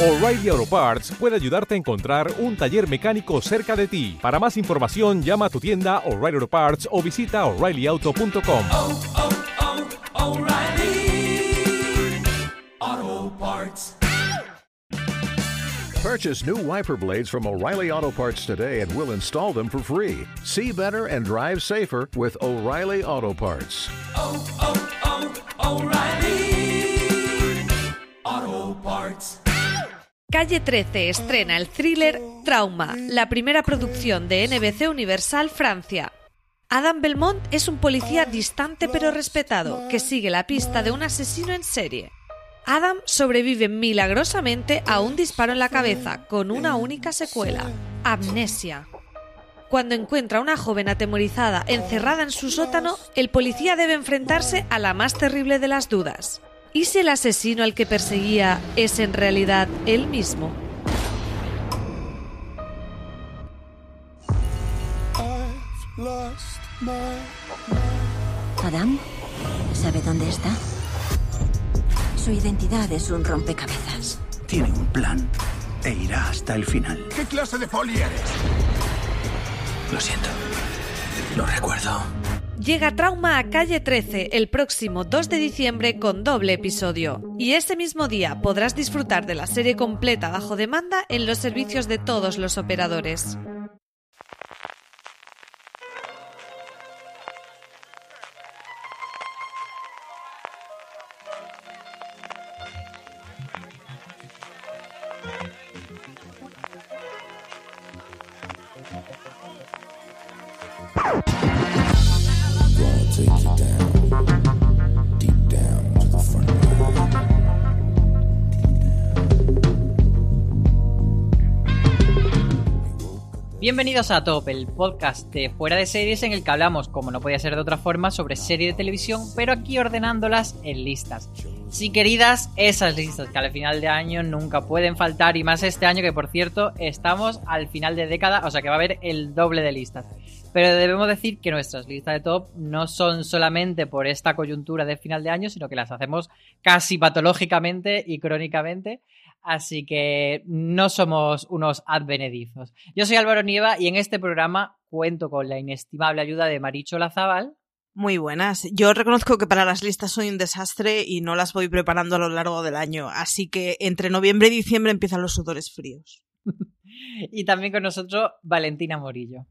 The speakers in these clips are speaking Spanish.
O'Reilly Auto Parts puede ayudarte a encontrar un taller mecánico cerca de ti. Para más información, llama a tu tienda O'Reilly Auto Parts o visita oreillyauto.com. oh, oh, O'Reilly Auto Parts. Purchase new wiper blades from O'Reilly Auto Parts today and we'll install them for free. See better and drive safer with O'Reilly Auto Parts. Oh, oh, oh, O'Reilly Auto Parts. Calle 13 estrena el thriller Trauma, la primera producción de NBC Universal Francia. Adam Belmont es un policía distante pero respetado que sigue la pista de un asesino en serie. Adam sobrevive milagrosamente a un disparo en la cabeza con una única secuela, amnesia. Cuando encuentra a una joven atemorizada encerrada en su sótano, el policía debe enfrentarse a la más terrible de las dudas. ¿Y si el asesino al que perseguía es en realidad él mismo? Adam, ¿sabe dónde está? Su identidad es un rompecabezas. Tiene un plan e irá hasta el final. ¿Qué clase de poli eres? Lo siento. Lo recuerdo. Llega Trauma a Calle 13 el próximo 2 de diciembre con doble episodio. Y ese mismo día podrás disfrutar de la serie completa bajo demanda en los servicios de todos los operadores. Bienvenidos a Top, el podcast de fuera de series en el que hablamos, como no podía ser de otra forma, sobre series de televisión, pero aquí ordenándolas en listas. Sí, queridas, esas listas que al final de año nunca pueden faltar, y más este año que, por cierto, estamos al final de década, o sea que va a haber el doble de listas. Pero debemos decir que nuestras listas de top no son solamente por esta coyuntura de final de año, sino que las hacemos casi patológicamente y crónicamente. Así que no somos unos advenedizos. Yo soy Álvaro Nieva y en este programa cuento con la inestimable ayuda de Maricho Lazabal. Muy buenas. Yo reconozco que para las listas soy un desastre y no las voy preparando a lo largo del año. Así que entre noviembre y diciembre empiezan los sudores fríos. y también con nosotros Valentina Morillo.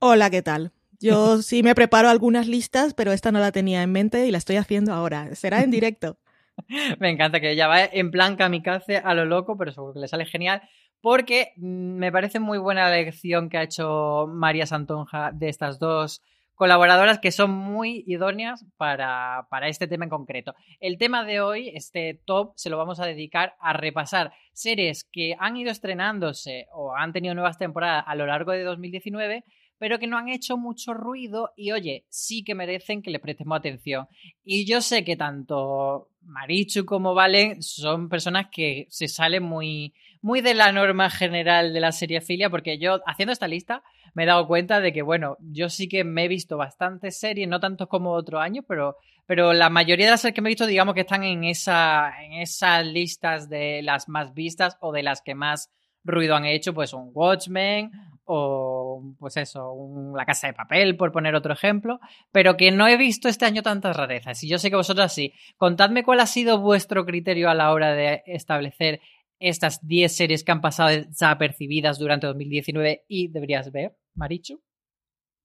Hola, ¿qué tal? Yo sí me preparo algunas listas, pero esta no la tenía en mente y la estoy haciendo ahora. Será en directo. Me encanta que ella va en plan kamikaze a lo loco, pero seguro que le sale genial. Porque me parece muy buena la elección que ha hecho María Santonja de estas dos colaboradoras que son muy idóneas para, para, este tema en concreto. El tema de hoy, este top, se lo vamos a dedicar a repasar series que han ido estrenándose o han tenido nuevas temporadas a lo largo de 2019 pero que no han hecho mucho ruido y oye, sí que merecen que le prestemos atención. Y yo sé que tanto Marichu como Valen son personas que se salen muy, muy de la norma general de la serie filia, porque yo haciendo esta lista me he dado cuenta de que, bueno, yo sí que me he visto bastantes series, no tantos como otro año, pero, pero la mayoría de las series que me he visto, digamos que están en, esa, en esas listas de las más vistas o de las que más ruido han hecho, pues un Watchmen o pues eso, un La Casa de Papel, por poner otro ejemplo, pero que no he visto este año tantas rarezas. Y yo sé que vosotros sí. Contadme cuál ha sido vuestro criterio a la hora de establecer estas 10 series que han pasado desapercibidas durante 2019 y deberías ver, Marichu.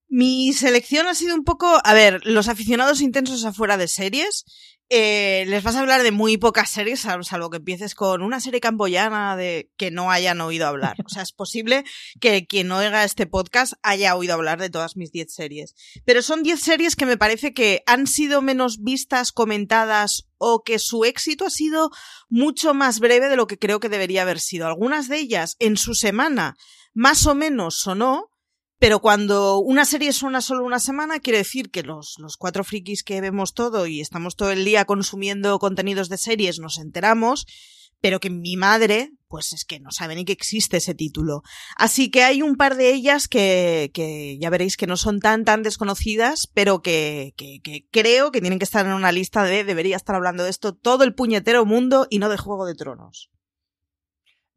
Mi selección ha sido un poco, a ver, los aficionados intensos afuera de series, eh, les vas a hablar de muy pocas series, salvo que empieces con una serie camboyana de que no hayan oído hablar. O sea, es posible que quien oiga este podcast haya oído hablar de todas mis 10 series. Pero son 10 series que me parece que han sido menos vistas, comentadas o que su éxito ha sido mucho más breve de lo que creo que debería haber sido. Algunas de ellas en su semana más o menos sonó, pero cuando una serie suena solo una semana, quiere decir que los, los cuatro frikis que vemos todo y estamos todo el día consumiendo contenidos de series nos enteramos, pero que mi madre, pues es que no sabe ni que existe ese título. Así que hay un par de ellas que, que ya veréis que no son tan, tan desconocidas, pero que, que, que creo que tienen que estar en una lista de debería estar hablando de esto todo el puñetero mundo y no de Juego de Tronos.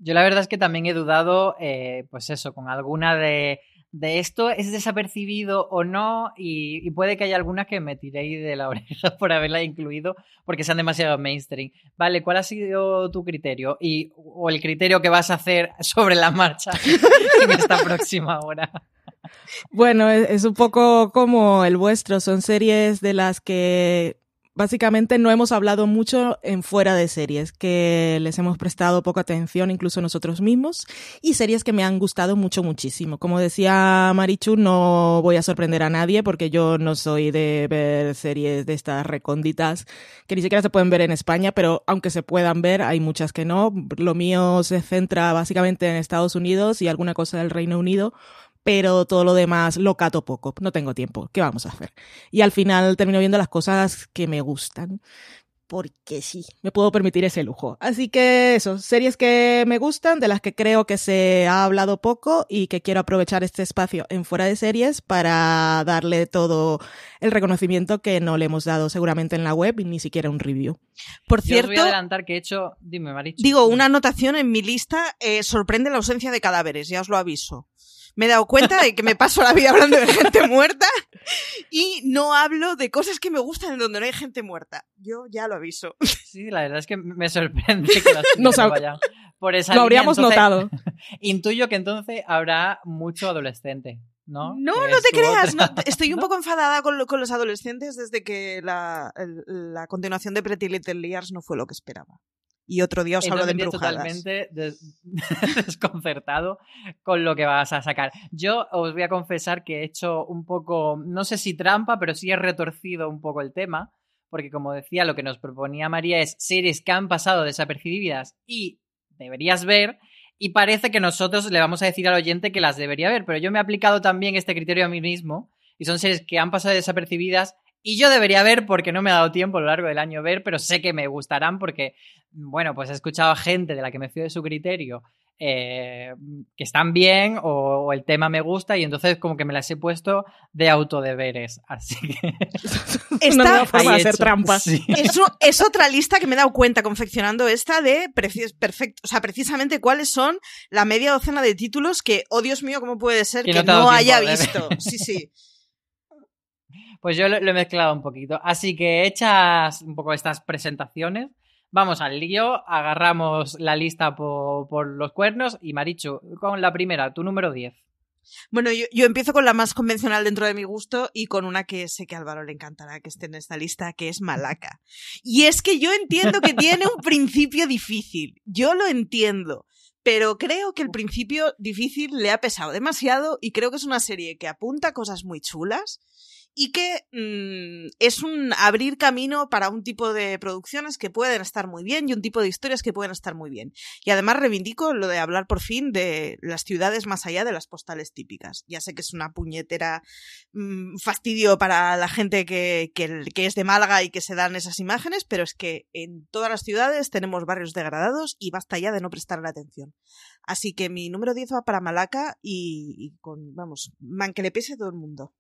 Yo la verdad es que también he dudado, eh, pues eso, con alguna de, de esto es desapercibido o no, y, puede que haya algunas que me tiréis de la oreja por haberla incluido porque sean demasiado mainstream. Vale, ¿cuál ha sido tu criterio? Y, o el criterio que vas a hacer sobre la marcha en esta próxima hora. Bueno, es un poco como el vuestro. Son series de las que básicamente no hemos hablado mucho en fuera de series, que les hemos prestado poca atención incluso nosotros mismos, y series que me han gustado mucho, muchísimo. Como decía Marichu, no voy a sorprender a nadie porque yo no soy de ver series de estas recónditas que ni siquiera se pueden ver en España, pero aunque se puedan ver, hay muchas que no. Lo mío se centra básicamente en Estados Unidos y alguna cosa del Reino Unido, pero todo lo demás lo cato poco, no tengo tiempo, ¿qué vamos a hacer? Y al final termino viendo las cosas que me gustan, porque sí, me puedo permitir ese lujo. Así que eso, series que me gustan, de las que creo que se ha hablado poco y que quiero aprovechar este espacio en fuera de series para darle todo el reconocimiento que no le hemos dado seguramente en la web y ni siquiera un review. Por cierto, voy a adelantar que he hecho. Dime, Marichu. digo, una anotación en mi lista eh, sorprende la ausencia de cadáveres, ya os lo aviso. Me he dado cuenta de que me paso la vida hablando de gente muerta y no hablo de cosas que me gustan en donde no hay gente muerta. Yo ya lo aviso. Sí, la verdad es que me sorprende que las Nos vayan por esa Lo habríamos entonces, notado. Intuyo que entonces habrá mucho adolescente, ¿no? No, no te creas. no, estoy un ¿No? poco enfadada con, lo- con los adolescentes desde que la, el- la continuación de Pretty Little Liars no fue lo que esperaba. Y otro día os hablo de embrujadas. totalmente des- desconcertado con lo que vas a sacar. Yo os voy a confesar que he hecho un poco, no sé si trampa, pero sí he retorcido un poco el tema, porque como decía, lo que nos proponía María es series que han pasado desapercibidas y deberías ver, y parece que nosotros le vamos a decir al oyente que las debería ver, pero yo me he aplicado también este criterio a mí mismo, y son series que han pasado desapercibidas y yo debería ver porque no me ha dado tiempo a lo largo del año ver, pero sé que me gustarán porque, bueno, pues he escuchado a gente de la que me fío de su criterio eh, que están bien o, o el tema me gusta y entonces como que me las he puesto de autodeberes. Así que... Esta- Una nueva forma de hacer trampas. Sí. Eso es otra lista que me he dado cuenta confeccionando esta de preci- perfecto, o sea, precisamente cuáles son la media docena de títulos que, oh Dios mío, ¿cómo puede ser Que que no no, haya visto? Sí, sí. Pues yo lo, lo he mezclado un poquito. Así que hechas un poco estas presentaciones, vamos al lío, agarramos la lista po- por, los cuernos y Marichu, con la primera, tu número 10. Bueno, yo, yo empiezo con la más convencional dentro de mi gusto y con una que sé que a Álvaro le encantará que esté en esta lista, que es Malaca. Y es que yo entiendo que tiene un principio difícil. Yo lo entiendo. Pero creo que el principio difícil le ha pesado demasiado y creo que es una serie que apunta cosas muy chulas y que mm, es un abrir camino para un tipo de producciones que pueden estar muy bien y un tipo de historias que pueden estar muy bien. Y además reivindico lo de hablar por fin de las ciudades más allá de las postales típicas. Ya sé que es una puñetera mm, fastidio para la gente que, que, que es de Málaga y que se dan esas imágenes, pero es que en todas las ciudades tenemos barrios degradados y basta ya de no prestarle atención. Así que mi número 10 va para Malaca y, y con, vamos, man que le pese a todo el mundo.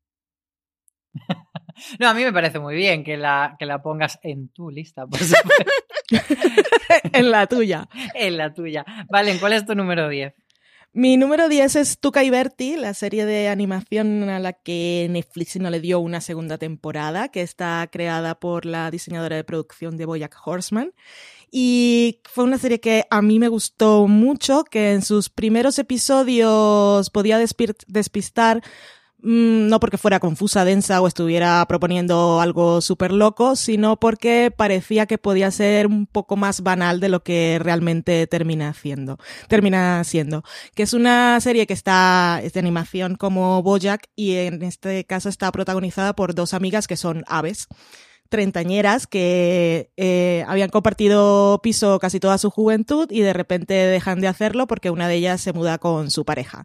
No, a mí me parece muy bien que la, que la pongas en tu lista, por supuesto, en la tuya. en la tuya. Vale, ¿cuál es tu número 10? Mi número 10 es Tuca y Bertie, la serie de animación a la que Netflix no le dio una segunda temporada, que está creada por la diseñadora de producción de Boyack Horseman. Y fue una serie que a mí me gustó mucho, que en sus primeros episodios podía despistar no porque fuera confusa, densa o estuviera proponiendo algo súper loco, sino porque parecía que podía ser un poco más banal de lo que realmente termina haciendo, termina siendo. Que es una serie que está, es de animación como Bojack y en este caso está protagonizada por dos amigas que son aves treintañeras que eh, habían compartido piso casi toda su juventud y de repente dejan de hacerlo porque una de ellas se muda con su pareja.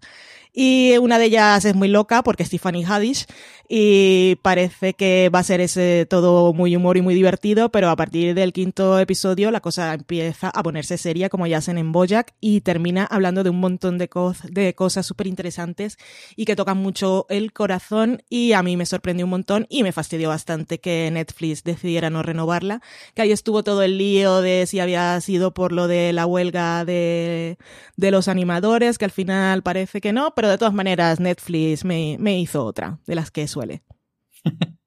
Y una de ellas es muy loca porque es Tiffany Haddish y parece que va a ser ese todo muy humor y muy divertido, pero a partir del quinto episodio la cosa empieza a ponerse seria como ya hacen en Bojack y termina hablando de un montón de, co- de cosas súper interesantes y que tocan mucho el corazón y a mí me sorprendió un montón y me fastidió bastante que Netflix decidiera no renovarla, que ahí estuvo todo el lío de si había sido por lo de la huelga de, de los animadores, que al final parece que no, pero de todas maneras Netflix me, me hizo otra de las que suele.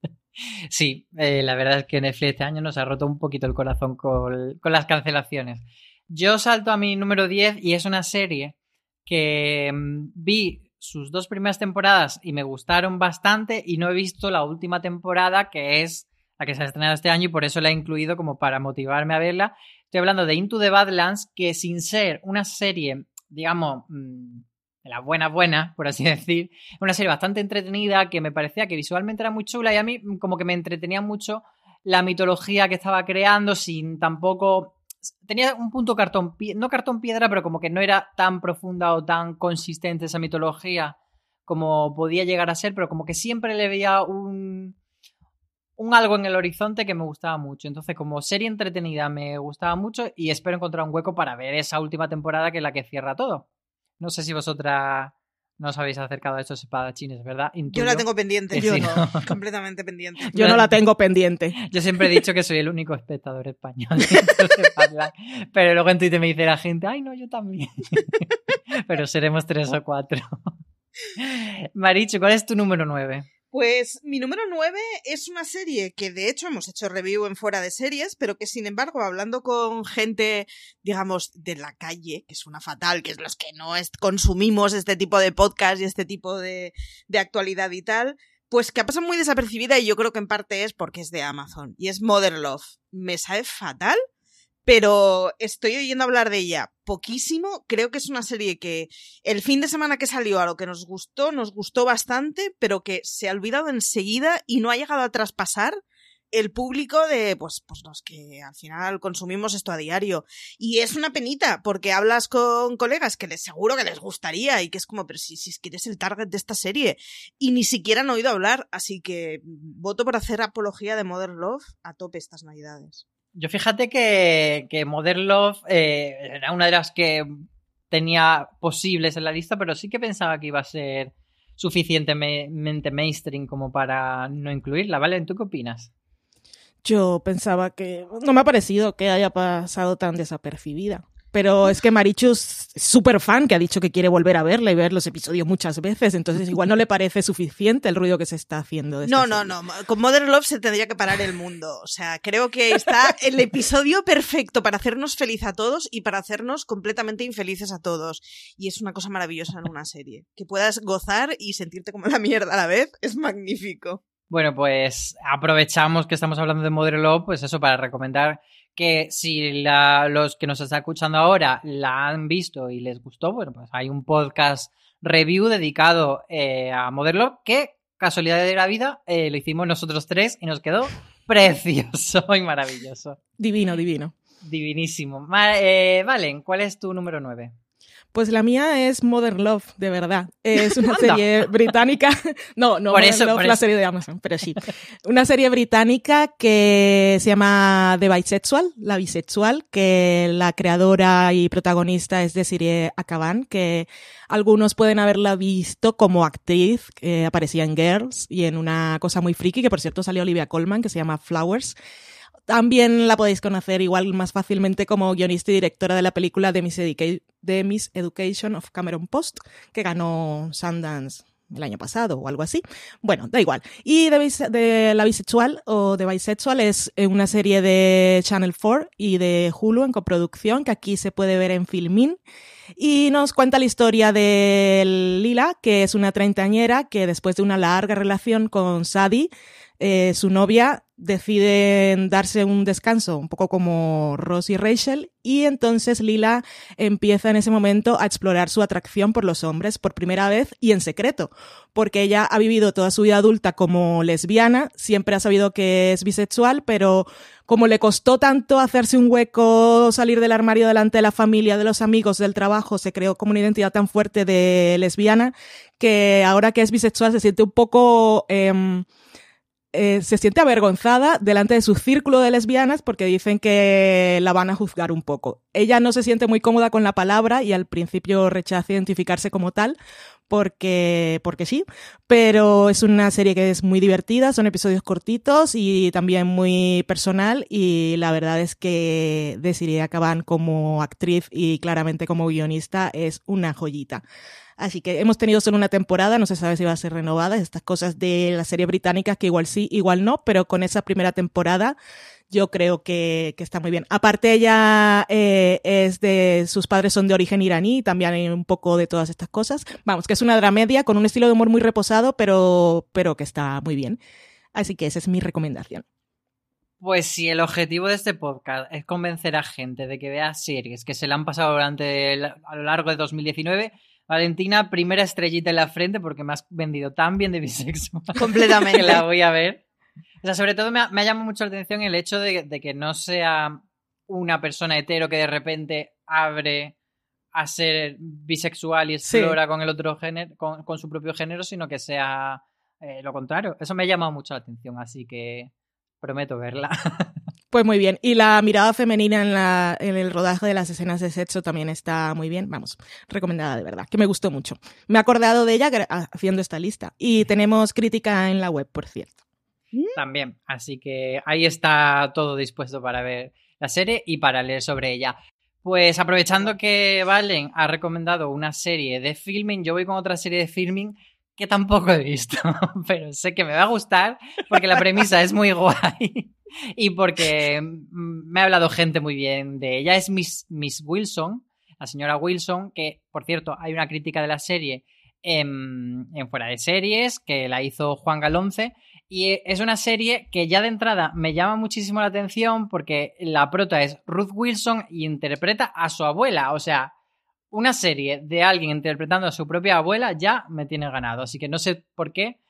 Sí, eh, la verdad es que Netflix este año nos ha roto un poquito el corazón con, con las cancelaciones. Yo salto a mi número 10 y es una serie que mm, vi sus dos primeras temporadas y me gustaron bastante y no he visto la última temporada que es la que se ha estrenado este año y por eso la he incluido como para motivarme a verla. Estoy hablando de Into the Badlands que sin ser una serie, digamos, mm, de la buena buena, por así decir, una serie bastante entretenida que me parecía que visualmente era muy chula y a mí como que me entretenía mucho la mitología que estaba creando sin tampoco tenía un punto cartón no cartón piedra pero como que no era tan profunda o tan consistente esa mitología como podía llegar a ser pero como que siempre le veía un un algo en el horizonte que me gustaba mucho. Entonces como serie entretenida me gustaba mucho y espero encontrar un hueco para ver esa última temporada que es la que cierra todo no sé si vosotras no os habéis acercado a estos espadachines, ¿verdad? Yo la tengo pendiente, yo sí, no, ¿no? completamente pendiente. Yo no la tengo pendiente. Yo siempre he dicho que soy el único espectador español. Pero luego en Twitter me dice la gente, ay, no, yo también. Pero seremos tres o cuatro. Marichu, ¿cuál es tu número nueve? Pues mi número 9 es una serie que de hecho hemos hecho review en fuera de series, pero que sin embargo, hablando con gente, digamos, de la calle, que suena fatal, que es los que no es- consumimos este tipo de podcast y este tipo de, de actualidad y tal, pues que ha pasado muy desapercibida y yo creo que en parte es porque es de Amazon y es Mother Love. Me sabe fatal, pero estoy oyendo hablar de ella poquísimo. Creo que es una serie que el fin de semana que salió a lo que nos gustó, nos gustó bastante, pero que se ha olvidado enseguida y no ha llegado a traspasar el público de pues, pues los que al final consumimos esto a diario. Y es una penita, porque hablas con colegas que les seguro que les gustaría y que es como, pero si, si eres el target de esta serie y ni siquiera han oído hablar, así que voto por hacer apología de Mother Love a tope estas navidades. Yo fíjate que, que Modern Love eh, era una de las que tenía posibles en la lista, pero sí que pensaba que iba a ser suficientemente mainstream como para no incluirla, ¿vale? ¿Tú qué opinas? Yo pensaba que no me ha parecido que haya pasado tan desapercibida. Pero es que Marichu es súper fan que ha dicho que quiere volver a verla y ver los episodios muchas veces, entonces igual no le parece suficiente el ruido que se está haciendo. De No, no, serie. no. Con Modern Love se tendría que parar el mundo. O sea, creo que está el episodio perfecto para hacernos feliz a todos y para hacernos completamente infelices a todos. Y es una cosa maravillosa en una serie. Que puedas gozar y sentirte como la mierda a la vez es magnífico. Bueno, pues aprovechamos que estamos hablando de Modern Love, pues eso, para recomendar que si la- los que nos están escuchando ahora la han visto y les gustó, bueno, pues hay un podcast review dedicado eh, a Modern Love que, casualidad de la vida, eh, lo hicimos nosotros tres y nos quedó precioso y maravilloso. Divino, divino. Divinísimo. Ma- eh, Valen, ¿cuál es tu número 9? Pues la mía es Modern Love, de verdad. Es una serie británica. No, no Por Modern eso, Love, por la eso. serie de Amazon, pero sí. Una serie británica que se llama The Bisexual, la bisexual, que la creadora y protagonista es Desiree Akaban, que algunos pueden haberla visto como actriz, que aparecía en Girls y en una cosa muy friki, que por cierto salió Olivia Colman, que se llama Flowers. También la podéis conocer igual más fácilmente como guionista y directora de la película The Miss, Education of Cameron Post, que ganó Sundance el año pasado o algo así. Bueno, da igual. Y de, de La Bisexual o The Bisexual es eh, una serie de Channel 4 y de Hulu en coproducción que aquí se puede ver en Filmin. Y nos cuenta la historia de Lila, que es una treintañera que después de una larga relación con Sadie, eh, su novia, deciden darse un descanso, un poco como Ross y Rachel, y entonces Lila empieza en ese momento a explorar su atracción por los hombres por primera vez y en secreto, porque ella ha vivido toda su vida adulta como lesbiana, siempre ha sabido que es bisexual, pero como le costó tanto hacerse un hueco, salir del armario delante de la familia, de los amigos, del trabajo, se creó como una identidad tan fuerte de lesbiana que ahora que es bisexual se siente un poco... em, eh, se siente avergonzada delante de su círculo de lesbianas porque dicen que la van a juzgar un poco. Ella no se siente muy cómoda con la palabra y al principio rechaza identificarse como tal porque, porque sí, pero es una serie que es muy divertida, son episodios cortitos y también muy personal y la verdad es que Desiree Acaban como actriz y claramente como guionista es una joyita. Así que hemos tenido solo una temporada, no se sabe si va a ser renovada, estas cosas de las series británicas que igual sí, igual no, pero con esa primera temporada yo creo que, que está muy bien. Aparte ella eh, es de, sus padres son de origen iraní, también hay un poco de todas estas cosas. Vamos, que es una dramedia con un estilo de humor muy reposado, pero, pero que está muy bien. Así que esa es mi recomendación. Pues si el objetivo de este podcast es convencer a gente de que vea series que se le han pasado durante el- a lo largo de 2019, Valentina, primera estrellita en la frente porque me has vendido tan bien de bisexual Completamente. que la voy a ver. O sea, sobre todo me ha, me ha llamado mucho la atención el hecho de, de que no sea una persona hetero que de repente abre a ser bisexual y Sí. explora con el otro género, con, con su propio género, sino que sea eh, lo contrario. Eso me ha llamado mucho la atención, así que prometo verla. Pues muy bien. Y la mirada femenina en, la, en el rodaje de las escenas de sexo también está muy bien. Vamos, recomendada de verdad, que me gustó mucho. Me he acordado de ella haciendo esta lista. Y tenemos crítica en la web, por cierto. También. Así que ahí está todo dispuesto para ver la serie y para leer sobre ella. Pues aprovechando que Valen ha recomendado una serie de filming, yo voy con otra serie de filming que tampoco he visto, pero sé que me va a gustar porque la premisa es muy guay y porque me ha hablado gente muy bien de ella. Es Miss, Miss Wilson, la señora Wilson, que por cierto hay una crítica de la serie en, en Fuera de Series que la hizo Juan Galonce y es una serie que ya de entrada me llama muchísimo la atención porque la prota es Ruth Wilson y interpreta a su abuela. O sea, una serie de alguien interpretando a su propia abuela ya me tiene ganado. Así que no sé por qué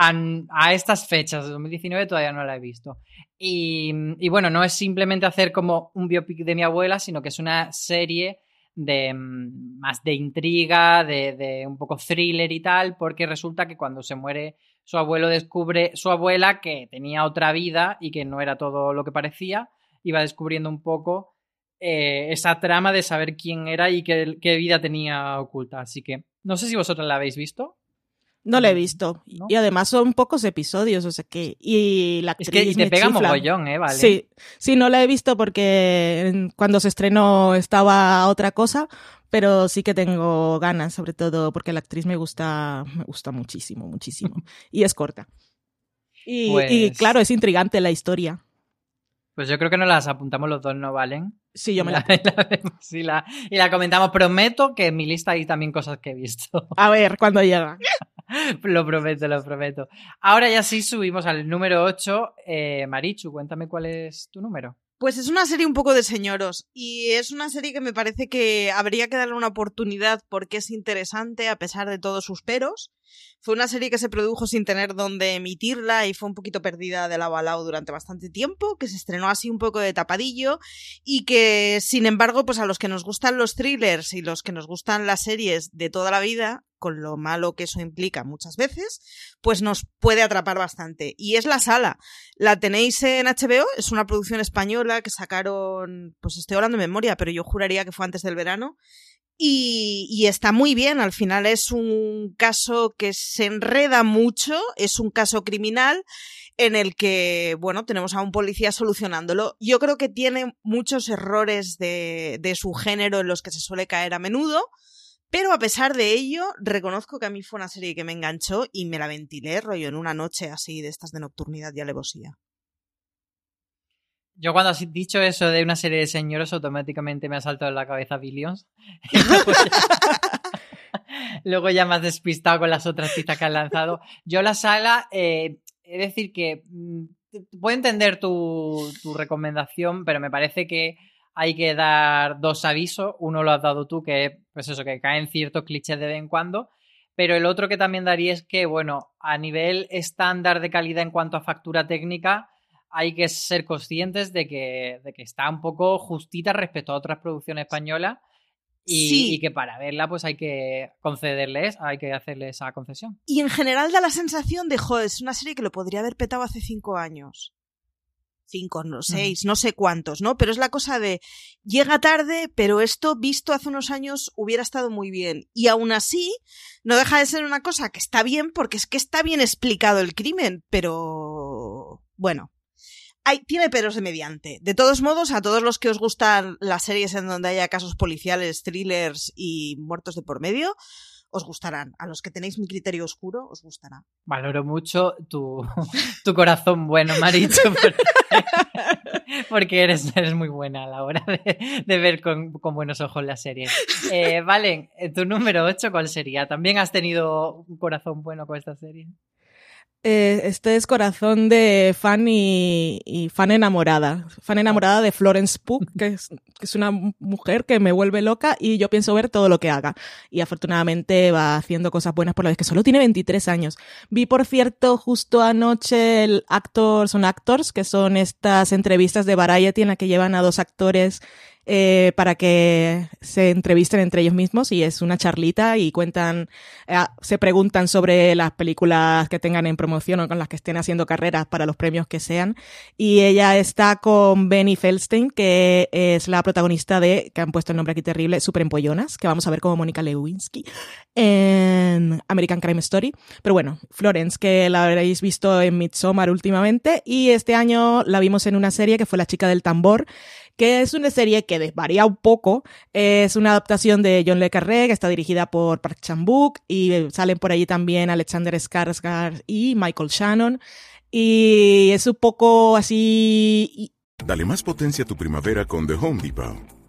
a estas fechas de 2019 todavía no la he visto. Y, y bueno, no es simplemente hacer como un biopic de mi abuela, sino que es una serie de mm, más de intriga, de un poco thriller y tal, porque resulta que cuando se muere su abuelo descubre su abuela que tenía otra vida y que no era todo lo que parecía, y va descubriendo un poco eh, esa trama de saber quién era y qué, qué vida tenía oculta. Así que no sé si vosotros la habéis visto. No la he visto. ¿No? Y además son pocos episodios, o sea que. Y la Es actriz que te me pega chifla. mogollón, ¿eh? Vale. Sí, sí, no la he visto porque cuando se estrenó estaba otra cosa, pero sí que tengo ganas, sobre todo porque la actriz me gusta, me gusta muchísimo, muchísimo. y es corta. Y, y Pues- claro, es intrigante la historia. Pues yo creo que nos las apuntamos los dos, ¿no valen? Sí, yo me la... y la vemos y la, y la comentamos. Prometo que en mi lista hay también cosas que he visto. A ver, cuando llega. lo prometo, lo prometo. Ahora ya sí subimos al número 8. Eh, Marichu, cuéntame cuál es tu número. Pues es una serie un poco de señoros y es una serie que me parece que habría que darle una oportunidad porque es interesante a pesar de todos sus peros. Fue una serie que se produjo sin tener dónde emitirla y fue un poquito perdida de lado a lado durante bastante tiempo, que se estrenó así un poco de tapadillo y que, sin embargo, pues a los que nos gustan los thrillers y los que nos gustan las series de toda la vida, con lo malo que eso implica muchas veces, pues nos puede atrapar bastante. Y es La Sala. La tenéis en HBO, es una producción española que sacaron, pues estoy hablando de memoria, pero yo juraría que fue antes del verano. Y, y está muy bien, al final es un caso que se enreda mucho, es un caso criminal en el que, bueno, tenemos a un policía solucionándolo. Yo creo que tiene muchos errores de, de su género en los que se suele caer a menudo, pero a pesar de ello, reconozco que a mí fue una serie que me enganchó y me la ventilé, rollo, en una noche así de estas de nocturnidad y alevosía. Yo cuando has dicho eso de una serie de señores, automáticamente me ha saltado en la cabeza Billions. Luego ya, Luego ya me has despistado con las otras citas que han lanzado. Yo la sala, eh, he de decir que mm, puedo entender tu, tu recomendación, pero me parece que hay que dar dos avisos. Uno lo has dado tú, que es pues eso, que caen ciertos clichés de vez en cuando. Pero el otro que también daría es que, bueno, a nivel estándar de calidad en cuanto a factura técnica, hay que ser conscientes de que, de que está un poco justita respecto a otras producciones españolas y, Sí. y que para verla pues hay que concederles, hay que hacerle esa concesión. Y en general da la sensación de, joder, es una serie que lo podría haber petado hace cinco años. Cinco, no, seis, no sé cuántos, ¿no? Pero es la cosa de, llega tarde, pero esto visto hace unos años hubiera estado muy bien. Y aún así, no deja de ser una cosa que está bien porque es que está bien explicado el crimen, pero... Bueno. Hay, tiene peros de mediante. De todos modos, a todos los que os gustan las series en donde haya casos policiales, thrillers y muertos de por medio, os gustarán. A los que tenéis mi criterio oscuro, os gustará. Valoro mucho tu, tu corazón bueno, Maricho, porque, eres, eres muy buena a la hora de, ver con, con buenos ojos las series. Eh, Valen, eh, tu número 8, ¿cuál sería? ¿También has tenido un corazón bueno con esta serie? Eh, este es corazón de fan y, fan enamorada. Fan enamorada de Florence Pugh, que es, que es una mu- mujer que me vuelve loca y yo pienso ver todo lo que haga. Y afortunadamente va haciendo cosas buenas por la vez que solo tiene 23 años. Vi, por cierto, justo anoche el Actors on Actors, que son estas entrevistas de Variety en la que llevan a dos actores eh, para que se entrevisten entre ellos mismos y es una charlita y cuentan, eh, se preguntan sobre las películas que tengan en promoción o con las que estén haciendo carreras para los premios que sean. Y ella está con Benny Feldstein, que es la protagonista de, que han puesto el nombre aquí terrible, Super Empollonas, que vamos a ver como Mónica Lewinsky en American Crime Story. Pero bueno, Florence, que la habréis visto en Midsommar últimamente y este año la vimos en una serie que fue La chica del tambor, que es una serie que desvaría un poco. Es una adaptación de John Le Carré, que está dirigida por Park Chan-wook, y salen por allí también Alexander Skarsgård y Michael Shannon. Y es un poco así... Dale más potencia a tu primavera con The Home Depot.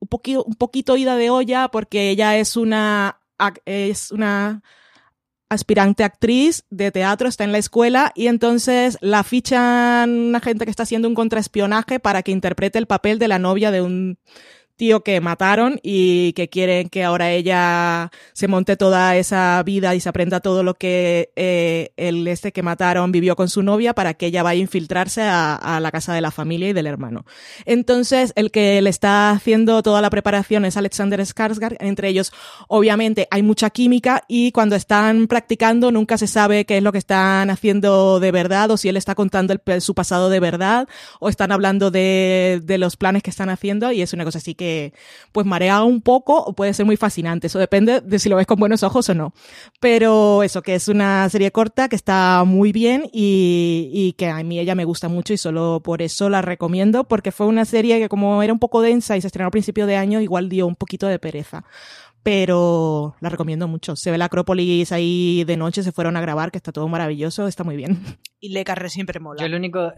Un poquito, un poquito ida de olla porque ella es una, es una aspirante actriz de teatro, está en la escuela y entonces la fichan una gente que está haciendo un contraespionaje para que interprete el papel de la novia de un tío que mataron y que quieren que ahora ella se monte toda esa vida y se aprenda todo lo que eh, el este que mataron vivió con su novia para que ella vaya a infiltrarse a, la casa de la familia y del hermano. Entonces, el que le está haciendo toda la preparación es Alexander Skarsgård. Entre ellos, obviamente, hay mucha química y cuando están practicando nunca se sabe qué es lo que están haciendo de verdad o si él está contando el- su pasado de verdad o están hablando de, de los planes que están haciendo y es una cosa así que pues marea un poco o puede ser muy fascinante. Eso depende de si lo ves con buenos ojos o no. Pero eso, que es una serie corta que está muy bien y, y que a mí ella me gusta mucho y solo por eso la recomiendo porque fue una serie que como era un poco densa y se estrenó a principio de año igual dio un poquito de pereza. Pero la recomiendo mucho. Se ve la Acrópolis ahí de noche, se fueron a grabar, que está todo maravilloso, está muy bien. Y Le Carré siempre mola. Yo el único...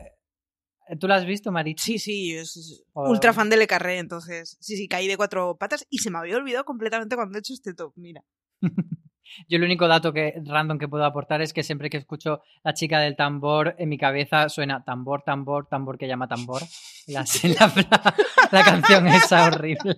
¿Tú lo has visto, Marit? Sí, sí, es Oh. ultra fan de Le Carré, entonces sí, sí, caí de cuatro patas y se me había olvidado completamente cuando he hecho este top, mira. Yo el único dato que random que puedo aportar es que siempre que escucho la chica del tambor, en mi cabeza suena tambor, tambor, tambor que llama tambor. La, la, la- la canción esa horrible.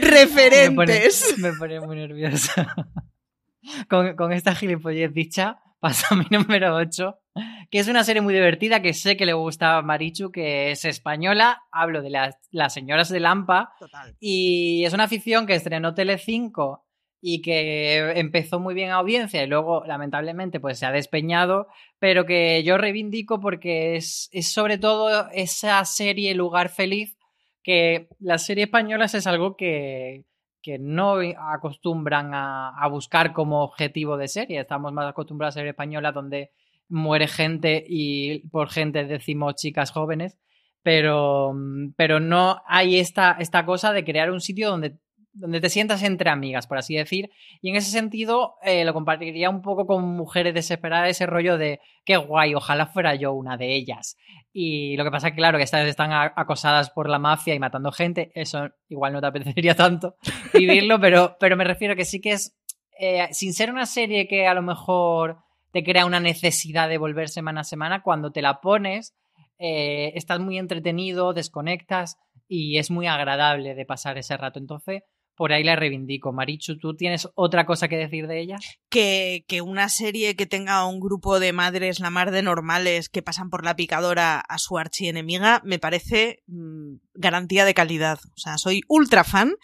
Referentes. Me pone, me pone muy nerviosa. Con, con esta gilipollez dicha, paso a mi número 8, que es una serie muy divertida que sé que le gusta a Marichu, que es española. Hablo de las, las señoras de Lampa. Total. Y es una ficción que estrenó Telecinco y que empezó muy bien a audiencia y luego, lamentablemente, pues se ha despeñado, pero que yo reivindico porque es, es sobre todo esa serie Lugar Feliz, que las series españolas es algo que, que no acostumbran a, a buscar como objetivo de serie. Estamos más acostumbrados a series españolas donde muere gente y por gente decimos chicas jóvenes pero, pero no hay esta, esta cosa de crear un sitio donde, donde te sientas entre amigas, por así decir. Y en ese sentido eh, lo compartiría un poco con mujeres desesperadas, ese rollo de qué guay, ojalá fuera yo una de ellas. Y lo que pasa es que, claro, que estas están acosadas por la mafia y matando gente, eso igual no te apetecería tanto vivirlo, pero, pero me refiero que sí que es, eh, sin ser una serie que a lo mejor te crea una necesidad de volver semana a semana, cuando te la pones, eh, estás muy entretenido, desconectas y es muy agradable de pasar ese rato. Entonces, por ahí la reivindico. Marichu, ¿tú tienes otra cosa que decir de ella? que, que una serie que tenga un grupo de madres la mar de normales que pasan por la picadora a su archienemiga me parece mm, garantía de calidad. O sea, soy ultra fan.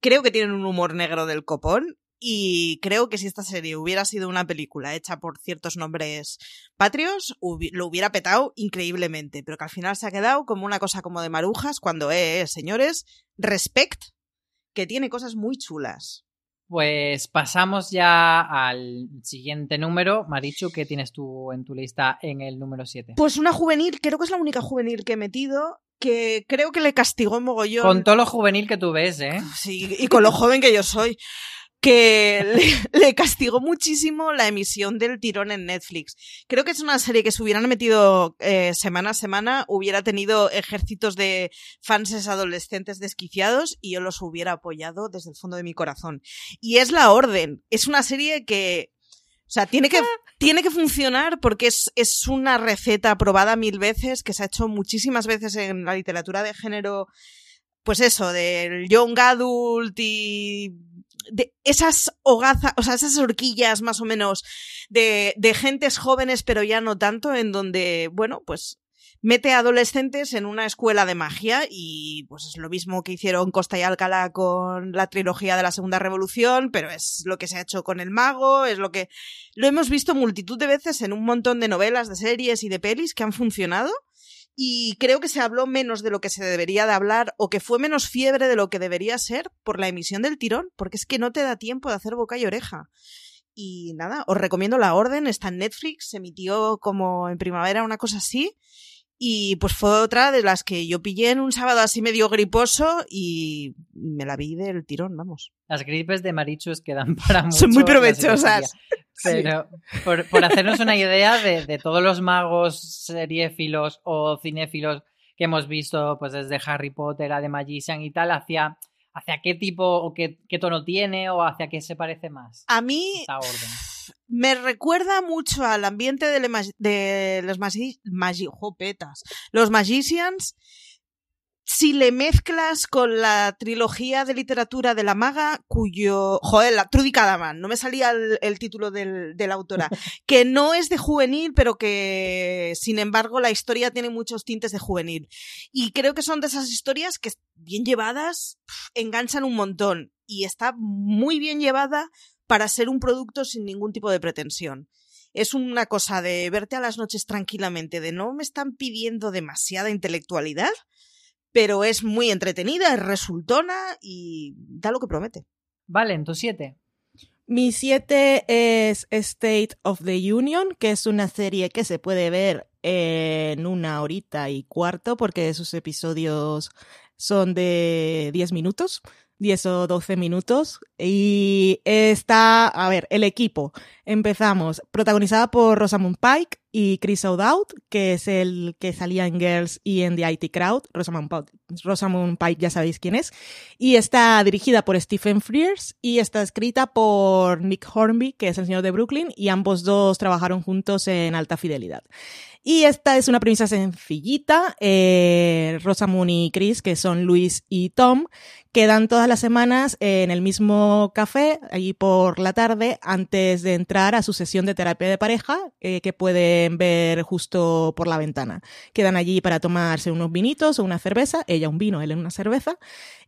Creo que tienen un humor negro del copón. Y creo que si esta serie hubiera sido una película hecha por ciertos nombres patrios, hubi- lo hubiera petado increíblemente. Pero que al final se ha quedado como una cosa como de marujas cuando, eh, eh, señores, respect, que tiene cosas muy chulas. Pues pasamos ya al siguiente número. Marichu, ¿qué tienes tú en tu lista en el número 7? Pues una juvenil, creo que es la única juvenil que he metido, que creo que le castigó mogollón. Con todo lo juvenil que tú ves, ¿eh? Sí, y con lo joven que yo soy. Que le, le castigó muchísimo la emisión del tirón en Netflix. Creo que es una serie que si hubieran metido eh, semana a semana hubiera tenido ejércitos de fanses adolescentes desquiciados y yo los hubiera apoyado desde el fondo de mi corazón. Y es La Orden. Es una serie que o sea, tiene que, tiene que funcionar porque es, es una receta probada mil veces, que se ha hecho muchísimas veces en la literatura de género, pues eso, del young adult y de esas hogazas, o sea, esas horquillas más o menos de, de gentes jóvenes, pero ya no tanto, en donde, bueno, pues mete a adolescentes en una escuela de magia y pues es lo mismo que hicieron Costa y Alcalá con la trilogía de la Segunda Revolución, pero es lo que se ha hecho con el mago, es lo que lo hemos visto multitud de veces en un montón de novelas, de series y de pelis que han funcionado y creo que se habló menos de lo que se debería de hablar o que fue menos fiebre de lo que debería ser por la emisión del tirón, porque es que no te da tiempo de hacer boca y oreja. Y nada, os recomiendo La Orden, está en Netflix, se emitió como en primavera, una cosa así. Y pues fue otra de las que yo pillé en un sábado así medio griposo y me la vi del tirón, vamos. Las gripes de Marichu es que dan para mucho. Son muy provechosas. Pero por, por hacernos una idea de, de todos los magos seriéfilos o cinéfilos que hemos visto, pues desde Harry Potter a The Magician y tal, hacia, hacia qué tipo o qué, qué tono tiene o hacia qué se parece más. A mí Esta orden. Me recuerda mucho al ambiente de, de los magi, magi- jopetas, los Magicians. Si le mezclas con la trilogía de literatura de la maga, cuyo. Joder, la Trudy Cadaman, no me salía el, el título del, de la autora. que no es de juvenil, pero que, sin embargo, la historia tiene muchos tintes de juvenil. Y creo que son de esas historias que, bien llevadas, enganchan un montón. Y está muy bien llevada para ser un producto sin ningún tipo de pretensión. Es una cosa de verte a las noches tranquilamente, de no me están pidiendo demasiada intelectualidad, pero es muy entretenida, es resultona y da lo que promete. Vale, en tu 7. Mi 7 es State of the Union, que es una serie que se puede ver en una horita y cuarto, porque sus episodios son de 10 minutos, 10 o 12 minutos. Y está, a ver, el equipo. Empezamos, protagonizada por Rosamund Pike y Chris O'Dowd, que es el que salía en Girls y en The IT Crowd. Rosamund Rosamund Pike ya sabéis quién es. Y está dirigida por Stephen Frears y está escrita por Nick Hornby, que es el señor de Brooklyn, y ambos dos trabajaron juntos en Alta Fidelidad. Y esta es una premisa sencillita. Eh, Rosamund y Chris, que son Luis y Tom, quedan todas las semanas en el mismo café, allí por la tarde, antes de entrar a su sesión de terapia de pareja, eh, que pueden ver justo por la ventana. Quedan allí para tomarse unos vinitos o una cerveza, ella un vino, él una cerveza,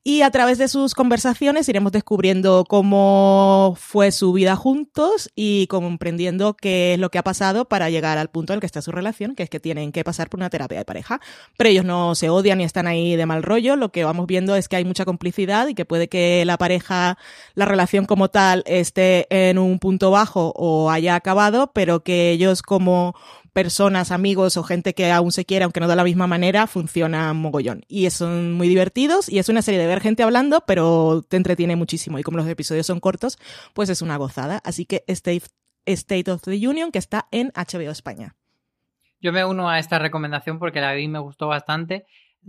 y a través de sus conversaciones iremos descubriendo cómo fue su vida juntos y comprendiendo qué es lo que ha pasado para llegar al punto en el que está su relación, que es que tienen que pasar por una terapia de pareja. Pero ellos no se odian ni están ahí de mal rollo, lo que vamos viendo es que hay mucha complicidad y que puede que la pareja, la relación como tal, esté en un punto bajo o haya acabado, pero que ellos como personas, amigos o gente que aún se quiere, aunque no de la misma manera, funciona mogollón. Y son muy divertidos y es una serie de ver gente hablando, pero te entretiene muchísimo. Y como los episodios son cortos, pues es una gozada. Así que State, State of the Union, que está en HBO España. Yo me uno a esta recomendación porque la vi me gustó bastante.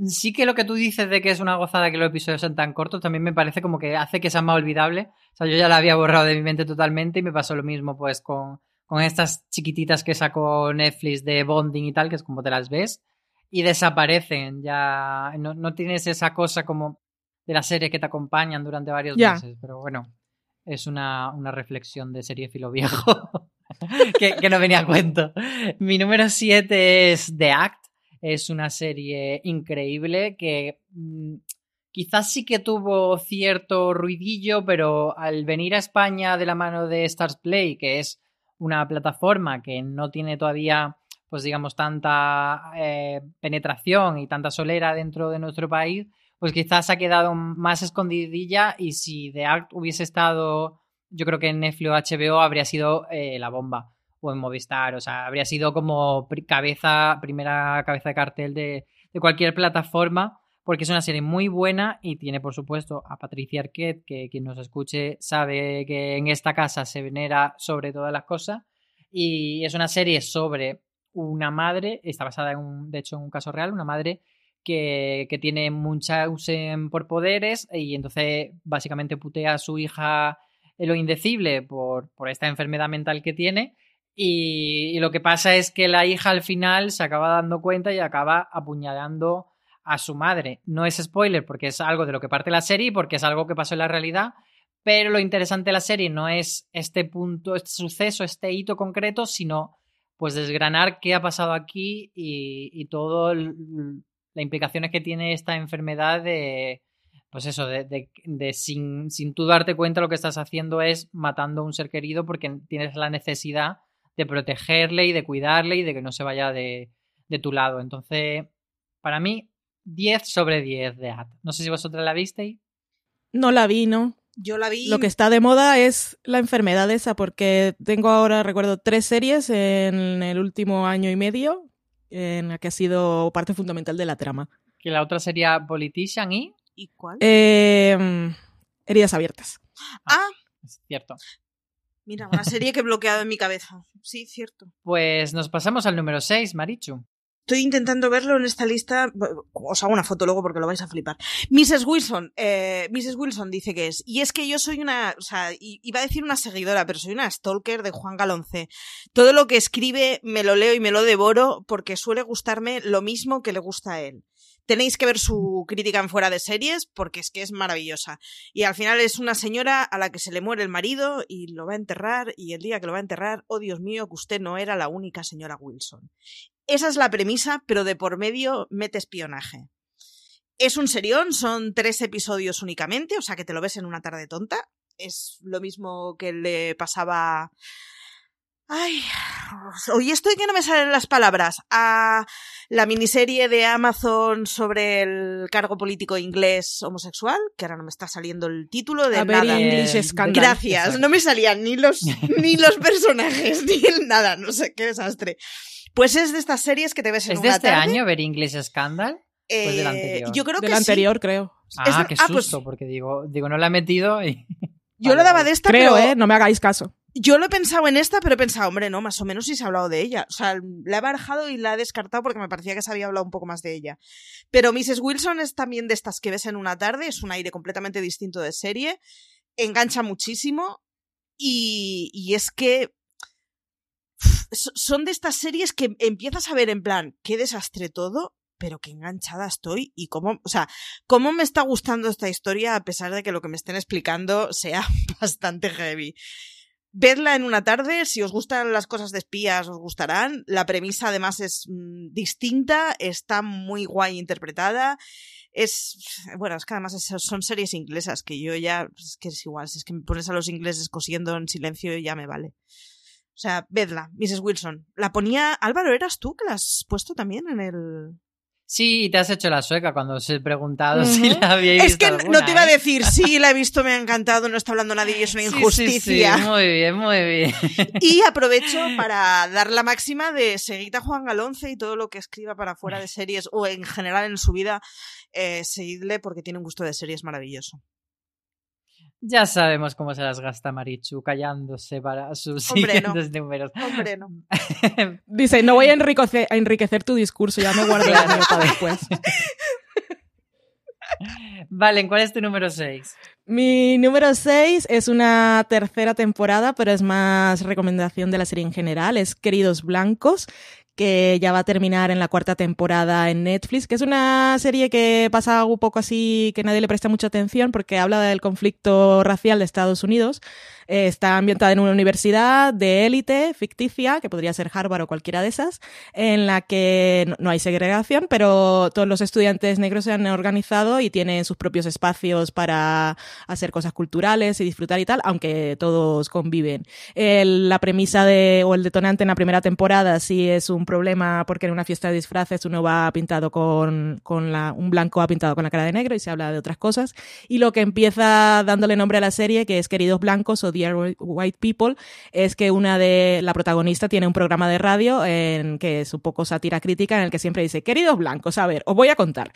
Sí que lo que tú dices de que es una gozada que los episodios son tan cortos, también me parece como que hace que sea más olvidable. O sea, yo ya la había borrado de mi mente totalmente y me pasó lo mismo pues con, con estas chiquititas que sacó Netflix de bonding y tal, que es como te las ves, y desaparecen. Ya no, no tienes esa cosa como de la serie que te acompañan durante varios meses. Pero bueno, es una, una reflexión de serie filo viejo que, que no venía a cuento. Mi número 7 es The Act. Es una serie increíble que mm, quizás sí que tuvo cierto ruidillo, pero al venir a España de la mano de Stars Play, que es una plataforma que no tiene todavía, pues digamos, tanta eh, penetración y tanta solera dentro de nuestro país, pues quizás ha quedado más escondidilla y si The Act hubiese estado, yo creo que en Netflix o HBO habría sido eh, la bomba o en Movistar, o sea, habría sido como cabeza, primera cabeza de cartel de, de cualquier plataforma porque es una serie muy buena y tiene, por supuesto, a Patricia Arquette, que quien nos escuche sabe que en esta casa se venera sobre todas las cosas. Y es una serie sobre una madre, está basada en de hecho, en un caso real, una madre que, que tiene mucha usen por poderes y entonces básicamente putea a su hija lo indecible por, por esta enfermedad mental que tiene. Y, y lo que pasa es que la hija al final se acaba dando cuenta y acaba apuñalando a su madre. No es spoiler porque es algo de lo que parte la serie, porque es algo que pasó en la realidad, pero lo interesante de la serie no es este punto, este suceso, este hito concreto, sino pues desgranar qué ha pasado aquí y, y todo las implicaciones que tiene esta enfermedad de pues eso, de, de- de sin, sin tú darte cuenta lo que estás haciendo es matando a un ser querido porque tienes la necesidad de protegerle y de cuidarle y de que no se vaya de, de tu lado. Entonces, para mí, 10 sobre 10 de At. No sé si vosotras la visteis. No la vi, ¿no? Yo la vi. Lo que está de moda es la enfermedad esa, porque tengo ahora, recuerdo, tres series en el último año y medio en la que ha sido parte fundamental de la trama. Que la otra sería Politician y... ¿Y cuál? Eh, heridas abiertas. Ah, Es cierto. mira, una serie que he bloqueado en mi cabeza. Sí, cierto. Pues nos pasamos al número 6, Marichu. Estoy intentando verlo en esta lista. Os hago una foto luego porque lo vais a flipar. Mrs. Wilson. eh, Mrs. Wilson dice que es. Y es que yo soy una. O sea, iba a decir una seguidora, pero soy una stalker de Juan Galonce. Todo lo que escribe me lo leo y me lo devoro porque suele gustarme lo mismo que le gusta a él. Tenéis que ver su crítica en fuera de series porque es que es maravillosa. Y al final es una señora a la que se le muere el marido y lo va a enterrar y el día que lo va a enterrar, oh Dios mío, que usted no era la única señora Wilson. Esa es la premisa, pero de por medio mete espionaje. Es un serión, son tres episodios únicamente, o sea que te lo ves en una tarde tonta. Es lo mismo que le pasaba. Ay, hoy estoy que no me salen las palabras. A la miniserie de Amazon sobre el cargo político inglés homosexual, que ahora no me está saliendo el título de A nada. English Eh, Scandal. Gracias, Exacto. no me salían ni los, ni los personajes, ni el nada, no sé, qué desastre. Pues es de estas series que te ves en ¿Es de este tarde. año ver English Scandal? Pues del Eh, anterior. Yo creo Del que anterior, creo. Ah, Es- qué ah, pues susto, porque digo, digo, no la he metido y... yo Vale, lo daba de esta, Creo, pero ¿eh? No me hagáis caso. Yo lo he pensado en esta, pero he pensado, hombre, no, más o menos sí se ha hablado de ella. O sea, la he barajado y la he descartado porque me parecía que se había hablado un poco más de ella. Pero Mrs. Wilson es también de estas que ves en una tarde, es un aire completamente distinto de serie, engancha muchísimo y, y es que so- son de estas series que empiezas a ver en plan, qué desastre todo, pero qué enganchada estoy y cómo, o sea, cómo me está gustando esta historia a pesar de que lo que me estén explicando sea bastante heavy. Vedla en una tarde, si os gustan las cosas de espías, os gustarán. La premisa además es mm, distinta, está muy guay interpretada. Es, bueno, es que además son series inglesas que yo ya, es que es igual, si es que me pones a los ingleses cosiendo en silencio ya me vale. O sea, vedla, Mrs. Wilson. La ponía, Álvaro, ¿eras tú que la has puesto también en el...? Sí, te has hecho la sueca cuando os he preguntado si la habíais Es visto que alguna, no te iba a ¿eh? decir, sí, la he visto, me ha encantado, no está hablando nadie y es una Sí, sí, injusticia. sí, muy bien, muy bien. Y aprovecho para dar la máxima de seguid a Juan Galonce y todo lo que escriba para fuera de series o en general en su vida, eh, seguidle porque tiene un gusto de series maravilloso. Ya sabemos cómo se las gasta Marichu callándose para sus Hombre, no. siguientes números. Hombre, no. Dice, no voy a enriquecer, a enriquecer tu discurso, ya me guardo la para después. Vale, ¿cuál es tu número 6? Mi número 6 es una tercera temporada, pero es más recomendación de la serie en general. Es Queridos Blancos, que ya va a terminar en la cuarta temporada en Netflix, que es una serie que pasa un poco así, que nadie le presta mucha atención porque habla del conflicto racial de Estados Unidos. Eh, está ambientada en una universidad de élite ficticia, que podría ser Harvard o cualquiera de esas, en la que no- no hay segregación, pero todos los estudiantes negros se han organizado y tienen sus propios espacios para hacer cosas culturales y disfrutar y tal, aunque todos conviven. El- la premisa de, o el detonante en la primera temporada sí es un problema porque en una fiesta de disfraces uno va pintado con, con la, un blanco va pintado con la cara de negro y se habla de otras cosas. Y lo que empieza dándole nombre a la serie, que es Queridos Blancos o Dear White People, es que una de la protagonista tiene un programa de radio en que es un poco sátira crítica en el que siempre dice, queridos blancos, a ver, os voy a contar.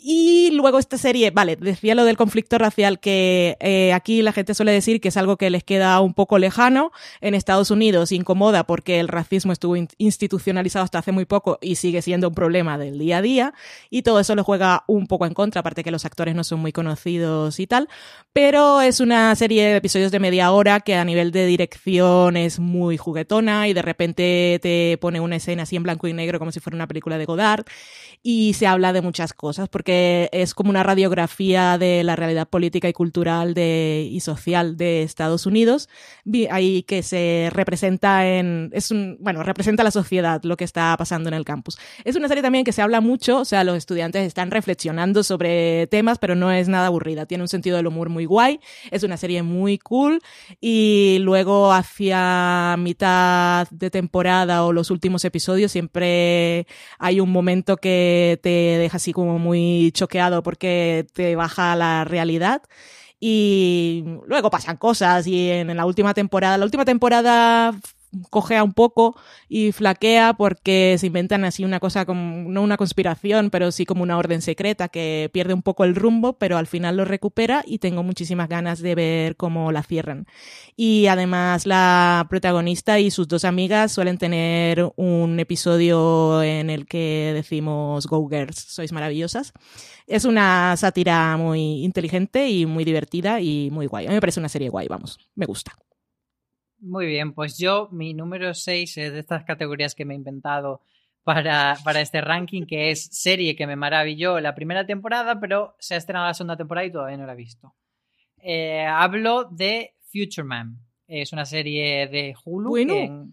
Y luego esta serie, vale, decía lo del conflicto racial, que eh, aquí la gente suele decir que es algo que les queda un poco lejano. En Estados Unidos incomoda porque el racismo estuvo in- institucionalizado hasta hace muy poco y sigue siendo un problema del día a día. Y todo eso le juega un poco en contra, aparte que los actores no son muy conocidos y tal. Pero es una serie de episodios de media hora que a nivel de dirección es muy juguetona y de repente te pone una escena así en blanco y negro como si fuera una película de Godard y se habla de muchas cosas porque es como una radiografía de la realidad política y cultural de, y social de Estados Unidos. Ahí que se representa en es un bueno representa la sociedad lo que está pasando en el campus. Es una serie también que se habla mucho o sea los estudiantes están reflexionando sobre temas pero no es nada aburrida. Tiene un sentido del humor muy guay es una serie muy cool y luego hacia mitad de temporada o los últimos episodios siempre hay un momento que te deja así como muy choqueado porque te baja la realidad. Y luego pasan cosas y en la última temporada, la última temporada cojea un poco y flaquea porque se inventan así una cosa como, no una conspiración, pero sí como una orden secreta que pierde un poco el rumbo, pero al final lo recupera y tengo muchísimas ganas de ver cómo la cierran. Y además la protagonista y sus dos amigas suelen tener un episodio en el que decimos Go Girls, sois maravillosas. Es una sátira muy inteligente y muy divertida y muy guay. A mí me parece una serie guay, vamos, me gusta. Muy bien, pues yo, mi número 6 es de estas categorías que me he inventado para, para este ranking, que es serie que me maravilló la primera temporada, pero se ha estrenado la segunda temporada y todavía no la he visto. Eh, hablo de Future Man. Es una serie de Hulu Bueno. que, en-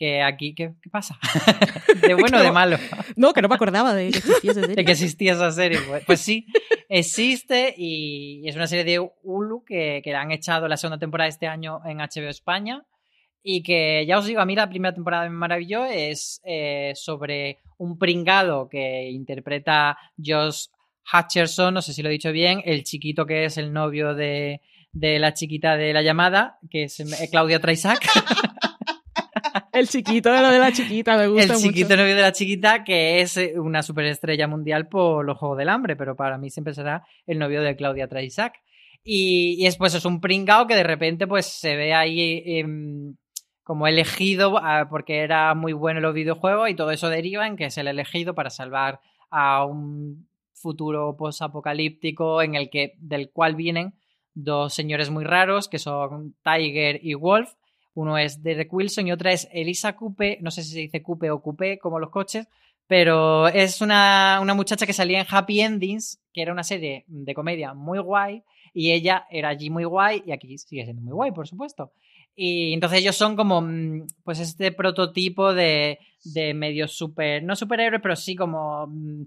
que aquí... ¿qué, qué pasa? ¿De bueno o de malo? No, que no me acordaba de que existía esa serie. de que existía esa serie. Pues, pues sí, existe y es una serie de Hulu que, que la han echado la segunda temporada este año en HBO España y que ya os digo, a mí la primera temporada me maravilló, es eh, sobre un pringado que interpreta Josh Hutcherson, no sé si lo he dicho bien, el chiquito que es el novio de, de la chiquita de la llamada, que es eh, Claudia Traisac. El chiquito de lo de la chiquita, me gusta el chiquito mucho. novio de la chiquita, que es eh, una superestrella mundial por los Juegos del Hambre, pero para mí siempre será el novio de Claudia Traisac. Y, y es pues es un pringao que de repente pues se ve ahí em, como elegido ah, porque era muy bueno en los videojuegos y todo eso deriva en que es el elegido para salvar a un futuro posapocalíptico en el que del cual vienen dos señores muy raros que son Tiger y Wolf uno es Derek Wilson y otra es Elisa Coupe, no sé si se dice Coupe o Coupe, como los coches, pero es una, una muchacha que salía en Happy Endings, que era una serie de comedia muy guay, y ella era allí muy guay, y aquí sigue siendo muy guay, por supuesto. Y entonces ellos son como, mm, pues este prototipo de, de medio super, no superhéroes, pero sí como mm,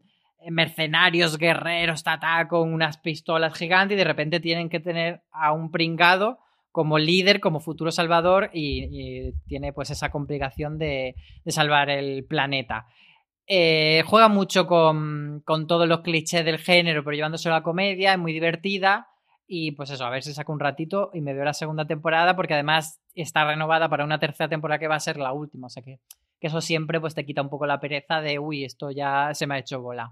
mercenarios, guerreros, tata, con unas pistolas gigantes, y de repente tienen que tener a un pringado como líder, como futuro salvador y, tiene pues esa complicación de, salvar el planeta. Eh, juega mucho con, todos los clichés del género, pero llevándoselo la comedia, es muy divertida. Y pues eso, a ver si saco un ratito y me veo la segunda temporada, porque además está renovada para una tercera temporada que va a ser la última. O sea que, que eso siempre pues te quita un poco la pereza de, uy, esto ya se me ha hecho bola.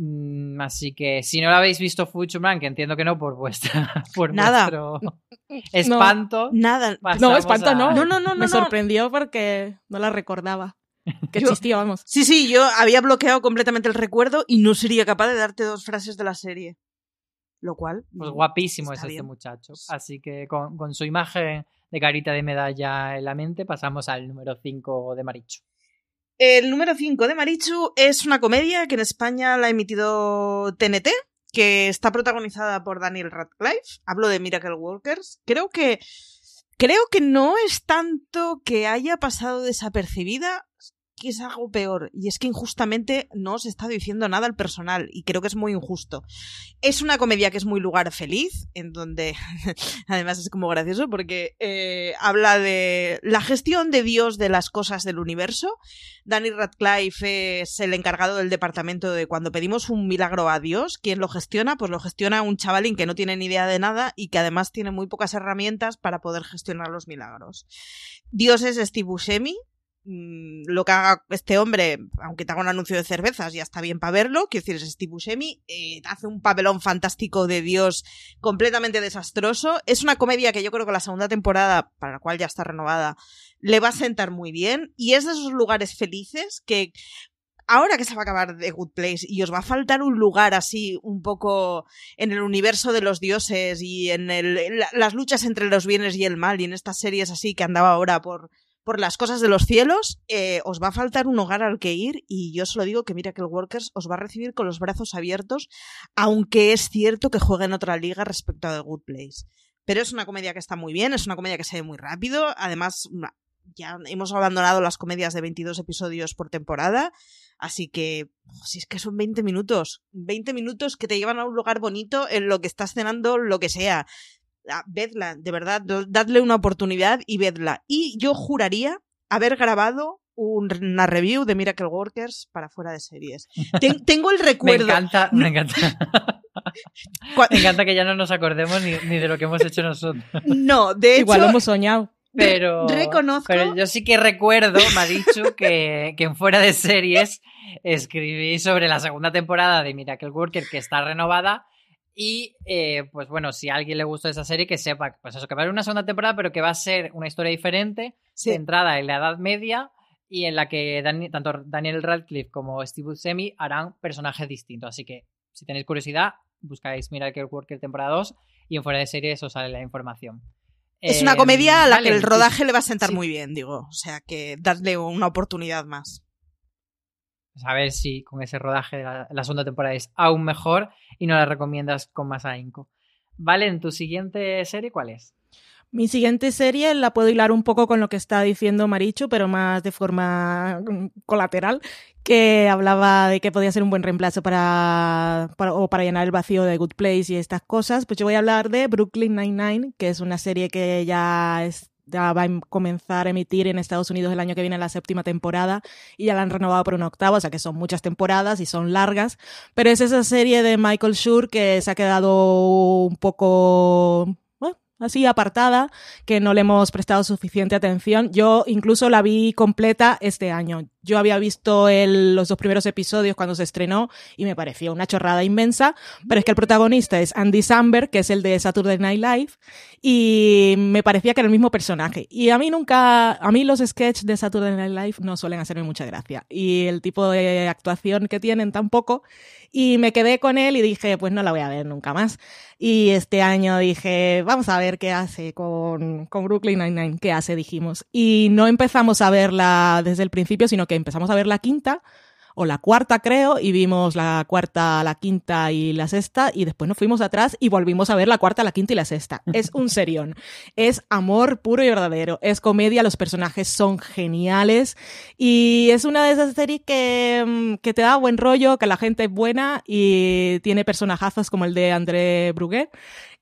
Mm, así que si no lo habéis visto Futureman, que entiendo que no por vuestra por Nada. vuestro espanto. Nada. No, espanto a- no. No, no, no, Me no, no. sorprendió porque no la recordaba. Que existía, vamos. Sí, sí, yo había bloqueado completamente el recuerdo y no sería capaz de darte dos frases de la serie. Lo cual. Pues guapísimo es este muchacho. Así que con, con su imagen de carita de medalla en la mente, pasamos al número 5 de Marichu. El número 5 de Marichu es una comedia que en España la ha emitido TNT, que está protagonizada por Daniel Radcliffe. Hablo de Miracle Workers. Creo que. Creo que no es tanto que haya pasado desapercibida, que es algo peor. Y es que injustamente no se está diciendo nada al personal. Y creo que es muy injusto. Es una comedia que es muy lugar feliz, en donde además es como gracioso porque eh, habla de la gestión de Dios de las cosas del universo. Danny Radcliffe es el encargado del departamento de cuando pedimos un milagro a Dios. ¿Quién lo gestiona? Pues lo gestiona un chavalín que no tiene ni idea de nada y que además tiene muy pocas herramientas para poder gestionar los milagros. Dios es Steve Buscemi, mm, lo que haga este hombre, aunque te haga un anuncio de cervezas, ya está bien para verlo. Quiero decir, es Steve Buscemi. eh, hace un papelón fantástico de Dios completamente desastroso. Es una comedia que yo creo que la segunda temporada, para la cual ya está renovada, le va a sentar muy bien. Y es de esos lugares felices que. Ahora que se va a acabar The Good Place y os va a faltar un lugar así un poco en el universo de los dioses y en, las luchas entre los bienes y el mal y en estas series así que andaba ahora por, por las cosas de los cielos, eh, os va a faltar un hogar al que ir y yo os lo digo que Miracle Workers os va a recibir con los brazos abiertos, aunque es cierto que juega en otra liga respecto a The Good Place. Pero es una comedia que está muy bien, es una comedia que se ve muy rápido, además ya hemos abandonado las comedias de 22 episodios por temporada, así que si es que son 20 minutos, 20 minutos que te llevan a un lugar bonito en lo que estás cenando, lo que sea. Vedla, de verdad, dadle una oportunidad y vedla. Y yo juraría haber grabado un- una review de Miracle Workers para fuera de series. Ten- tengo el Me recuerdo. encanta, me encanta. Me encanta que ya no nos acordemos ni, ni de lo que hemos hecho nosotros. No, de hecho, Igual lo hemos soñado. Pero, reconozco- pero yo sí que recuerdo, me ha dicho, que, que en fuera de series escribí sobre la segunda temporada de Miracle Worker que está renovada. Y eh, pues bueno, si a alguien le gusta esa serie, que sepa pues eso, que va a haber una segunda temporada, pero que va a ser una historia diferente, Sí. centrada en la Edad Media y en la que tanto Daniel Radcliffe como Steve Buscemi harán personajes distintos. Así que si tenéis curiosidad, buscáis Miracle Worker temporada 2 y en fuera de series os sale la información. es una comedia a la vale, que el rodaje le va a sentar sí. muy bien, digo. O sea, que dadle una oportunidad más. Pues a ver si con ese rodaje de la, la segunda temporada es aún mejor y no la recomiendas con más ahínco. Vale, en tu siguiente serie, ¿cuál es? Mi siguiente serie la puedo hilar un poco con lo que está diciendo Marichu, pero más de forma mm, colateral, que hablaba de que podía ser un buen reemplazo para, para- o para llenar el vacío de Good Place y estas cosas. Pues yo voy a hablar de Brooklyn Nine-Nine, que es una serie que ya es- ya va a em- comenzar a emitir en Estados Unidos el año que viene la séptima temporada y ya la han renovado por una octava, o sea que son muchas temporadas y son largas, pero es esa serie de Michael Schur que se ha quedado un poco así apartada, que no le hemos prestado suficiente atención. Yo incluso la vi completa este año. Yo había visto el- los dos primeros episodios cuando se estrenó y me pareció una chorrada inmensa, pero es que el protagonista es Andy Samberg, que es el de Saturday Night Live, y me parecía que era el mismo personaje. Y a mí nunca, a mí los sketches de Saturday Night Live no suelen hacerme mucha gracia. Y el tipo de actuación que tienen tampoco. Y me quedé con él y dije, pues no la voy a ver nunca más. Y este año dije, vamos a ver qué hace con, con Brooklyn Nine-Nine, qué hace, dijimos. Y no empezamos a verla desde el principio, sino que empezamos a ver la quinta o la cuarta creo, y vimos la cuarta, la quinta y la sexta, y después nos fuimos atrás y volvimos a ver la cuarta, la quinta y la sexta. Es un serión. Es amor puro y verdadero. Es comedia, los personajes son geniales, y es una de esas series que, mm, que te da buen rollo, que la gente es buena y tiene personajazos como el de André Bruguet.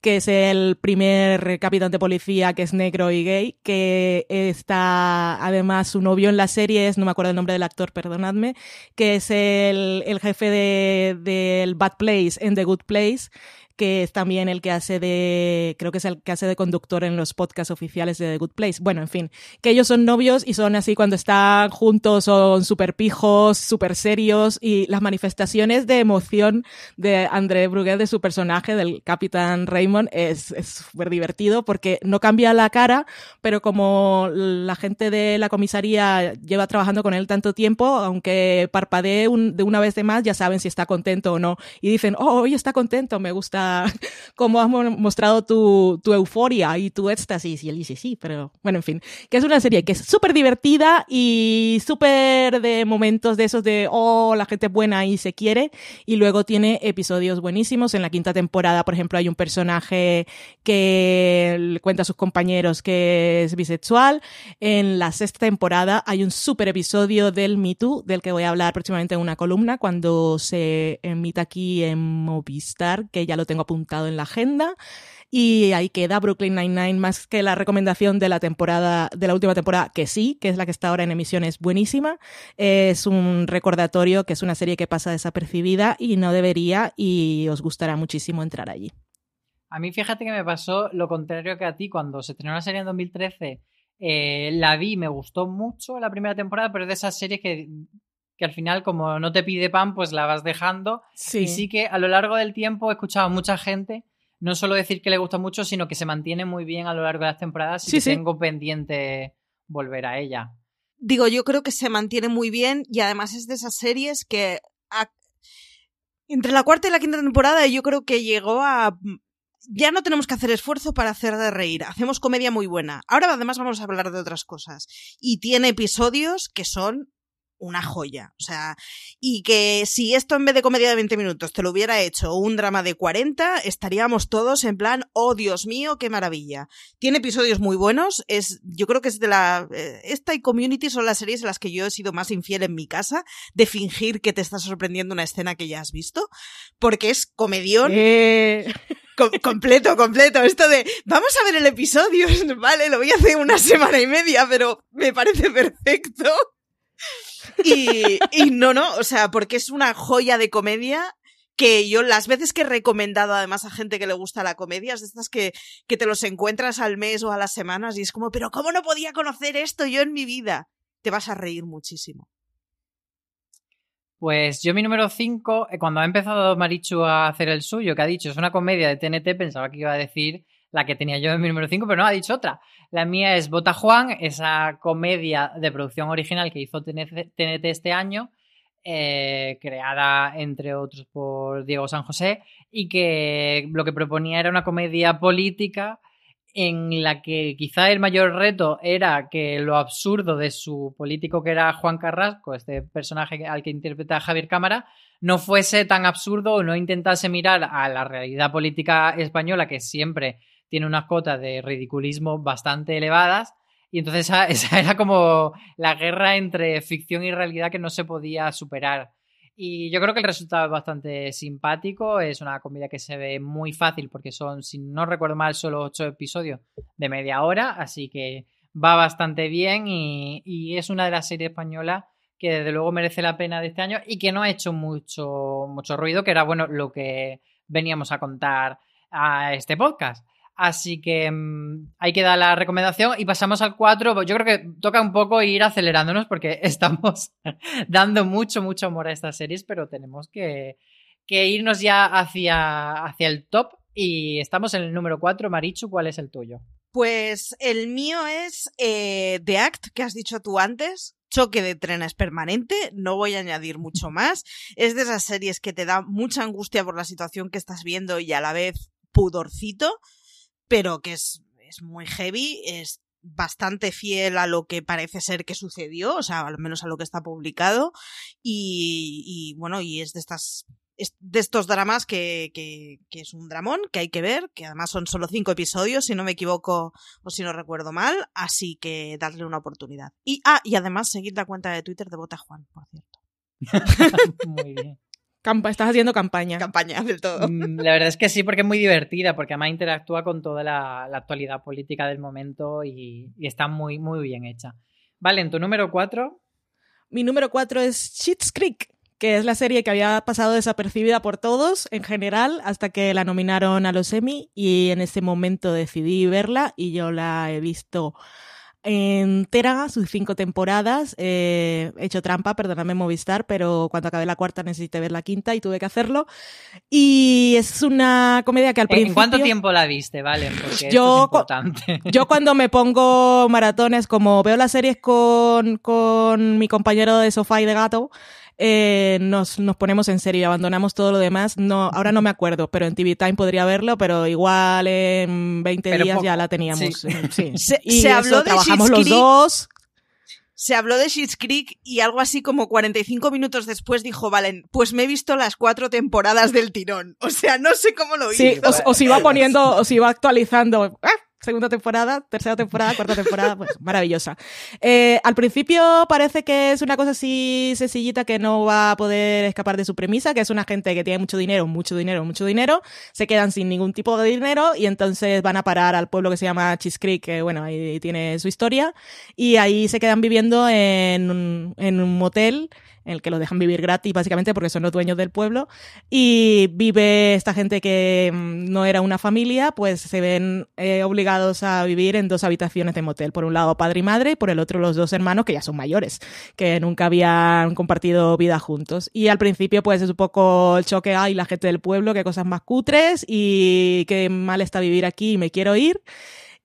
Que es el primer capitán de policía que es negro y gay, que está además su novio en la serie no me acuerdo el nombre del actor, perdonadme, que es el, el jefe de, del Bad Place en The Good Place que es también el que hace de, creo que es el que hace de conductor en los podcasts oficiales de The Good Place. Bueno, en fin, que ellos son novios y son así cuando están juntos, son súper pijos, súper serios y las manifestaciones de emoción de André Bruguet, de su personaje, del Capitán Raymond, es súper divertido porque no cambia la cara, pero como la gente de la comisaría lleva trabajando con él tanto tiempo, aunque parpadee un- de una vez de más, ya saben si está contento o no. Y dicen, oh, hoy está contento, me gusta cómo has mo- mostrado tu, tu euforia y tu éxtasis. Y él dice, sí, pero bueno, en fin, que es una serie que es súper divertida y súper de momentos de esos de, oh, la gente es buena y se quiere. Y luego tiene episodios buenísimos. En la quinta temporada, por ejemplo, hay un personaje que le cuenta a sus compañeros que es bisexual. En la sexta temporada hay un súper episodio del Me Too, del que voy a hablar próximamente en una columna cuando se emita aquí en Movistar, que ya lo tengo apuntado en la agenda. Y ahí queda Brooklyn Nine-Nine, más que la recomendación de la temporada, de la última temporada, que sí, que es la que está ahora en emisión, es buenísima. Es un recordatorio que es una serie que pasa desapercibida y no debería, y os gustará muchísimo entrar allí. A mí fíjate que me pasó lo contrario que a ti cuando se estrenó la serie en 2013. eh, la vi, me gustó mucho la primera temporada, pero es de esas series que, que al final como no te pide pan, pues la vas dejando. Sí. Y sí que a lo largo del tiempo he escuchado a mucha gente no solo decir que le gusta mucho, sino que se mantiene muy bien a lo largo de las temporadas y Sí, que sí. tengo pendiente volver a ella. Digo, yo creo que se mantiene muy bien y además es de esas series que a- entre la cuarta y la quinta temporada yo creo que llegó a... Ya no tenemos que hacer esfuerzo para hacer de reír, hacemos comedia muy buena. Ahora además vamos a hablar de otras cosas. Y tiene episodios que son una joya. O sea, y que si esto en vez de comedia de 20 minutos te lo hubiera hecho un drama de 40, estaríamos todos en plan, oh Dios mío, qué maravilla. Tiene episodios muy buenos, es, yo creo que es de la, eh, esta y Community son las series en las que yo he sido más infiel en mi casa, de fingir que te está sorprendiendo una escena que ya has visto, porque es comedión. Eh. Com- completo, completo. Esto de, vamos a ver el episodio, vale, lo voy a hacer una semana y media, pero me parece perfecto. Y, y no, no, o sea, porque es una joya de comedia que yo las veces que he recomendado además a gente que le gusta la comedia, es de estas que, que te los encuentras al mes o a las semanas y es como, pero ¿cómo no podía conocer esto yo en mi vida? Te vas a reír muchísimo. Pues yo mi número 5, cuando ha empezado Marichu a hacer el suyo, que ha dicho es una comedia de TNT, pensaba que iba a decir la que tenía yo en mi número 5, pero no, ha dicho otra. La mía es Bota Juan, esa comedia de producción original que hizo TNT este año, eh, creada entre otros por Diego San José, y que lo que proponía era una comedia política en la que quizá el mayor reto era que lo absurdo de su político que era Juan Carrasco, este personaje al que interpreta Javier Cámara, no fuese tan absurdo o no intentase mirar a la realidad política española que siempre tiene unas cotas de ridiculismo bastante elevadas. Y entonces esa, esa era como la guerra entre ficción y realidad que no se podía superar. Y yo creo que el resultado es bastante simpático. Es una comedia que se ve muy fácil porque son, si no recuerdo mal, solo ocho episodios de media hora. Así que va bastante bien y, y es una de las series españolas que desde luego merece la pena de este año y que no ha hecho mucho, mucho ruido, que era bueno lo que veníamos a contar a este podcast. Así que mmm, hay que dar la recomendación y pasamos al 4. Yo creo que toca un poco ir acelerándonos porque estamos dando mucho, mucho amor a estas series, pero tenemos que, que irnos ya hacia, hacia el top y estamos en el número 4. Marichu, ¿cuál es el tuyo? Pues el mío es eh, The Act, que has dicho tú antes. Choque de trenes permanente, no voy a añadir mucho más. Es de esas series que te da mucha angustia por la situación que estás viendo y a la vez pudorcito, pero que es, es muy heavy, es bastante fiel a lo que parece ser que sucedió, o sea, al menos a lo que está publicado, y, y bueno, y es de estas es de estos dramas que, que, que, es un dramón que hay que ver, que además son solo cinco episodios, si no me equivoco o si no recuerdo mal, así que darle una oportunidad. Y, ah, y además seguir la cuenta de Twitter de Bota Juan, por cierto. Muy bien. Campa- estás haciendo campaña. Campaña del todo. Mm, La verdad es que sí, porque es muy divertida, porque además interactúa con toda la, la actualidad política del momento y, y está muy, muy bien hecha. Vale, en tu número 4, Mi número cuatro es Schitt's Creek, que es la serie que había pasado desapercibida por todos en general hasta que la nominaron a los Emmy y en ese momento decidí verla y yo la he visto entera, sus cinco temporadas. Eh, he hecho trampa, perdóname Movistar, pero cuando acabé la cuarta necesité ver la quinta y tuve que hacerlo. Y es una comedia que al ¿en principio... cuánto tiempo la viste? Vale, porque Yo es importante. Yo cuando me pongo maratones, como veo las series con, con mi compañero de sofá y de gato, eh, nos, nos ponemos en serio y abandonamos todo lo demás. No, ahora no me acuerdo, pero en TV Time podría verlo, pero igual en 20 Pero días ya la teníamos. Sí. eh, sí. Se- Y se eso, habló de trabajamos Schitt's los Creek. dos. Se habló de Schitt's Creek y algo así como 45 minutos después dijo Valen, pues me he visto las cuatro temporadas del tirón. O sea, no sé cómo lo Sí, hizo. os, os iba poniendo, os iba actualizando. ¡Ah! Segunda temporada, tercera temporada, cuarta temporada, pues maravillosa. Eh, al principio parece que es una cosa así sencillita que no va a poder escapar de su premisa, que es una gente que tiene mucho dinero, mucho dinero, mucho dinero, se quedan sin ningún tipo de dinero y entonces van a parar al pueblo que se llama Cheese Creek, que bueno, ahí tiene su historia, y ahí se quedan viviendo en un, en un motel en el que lo dejan vivir gratis, básicamente porque son los dueños del pueblo. Y vive esta gente que mm, no era una familia, pues se ven eh, obligados a vivir en dos habitaciones de motel. Por un lado padre y madre, y por el otro los dos hermanos que ya son mayores, que nunca habían compartido vida juntos. Y al principio pues es un poco el choque, ay, la gente del pueblo, qué cosas más cutres y qué mal está vivir aquí y me quiero ir.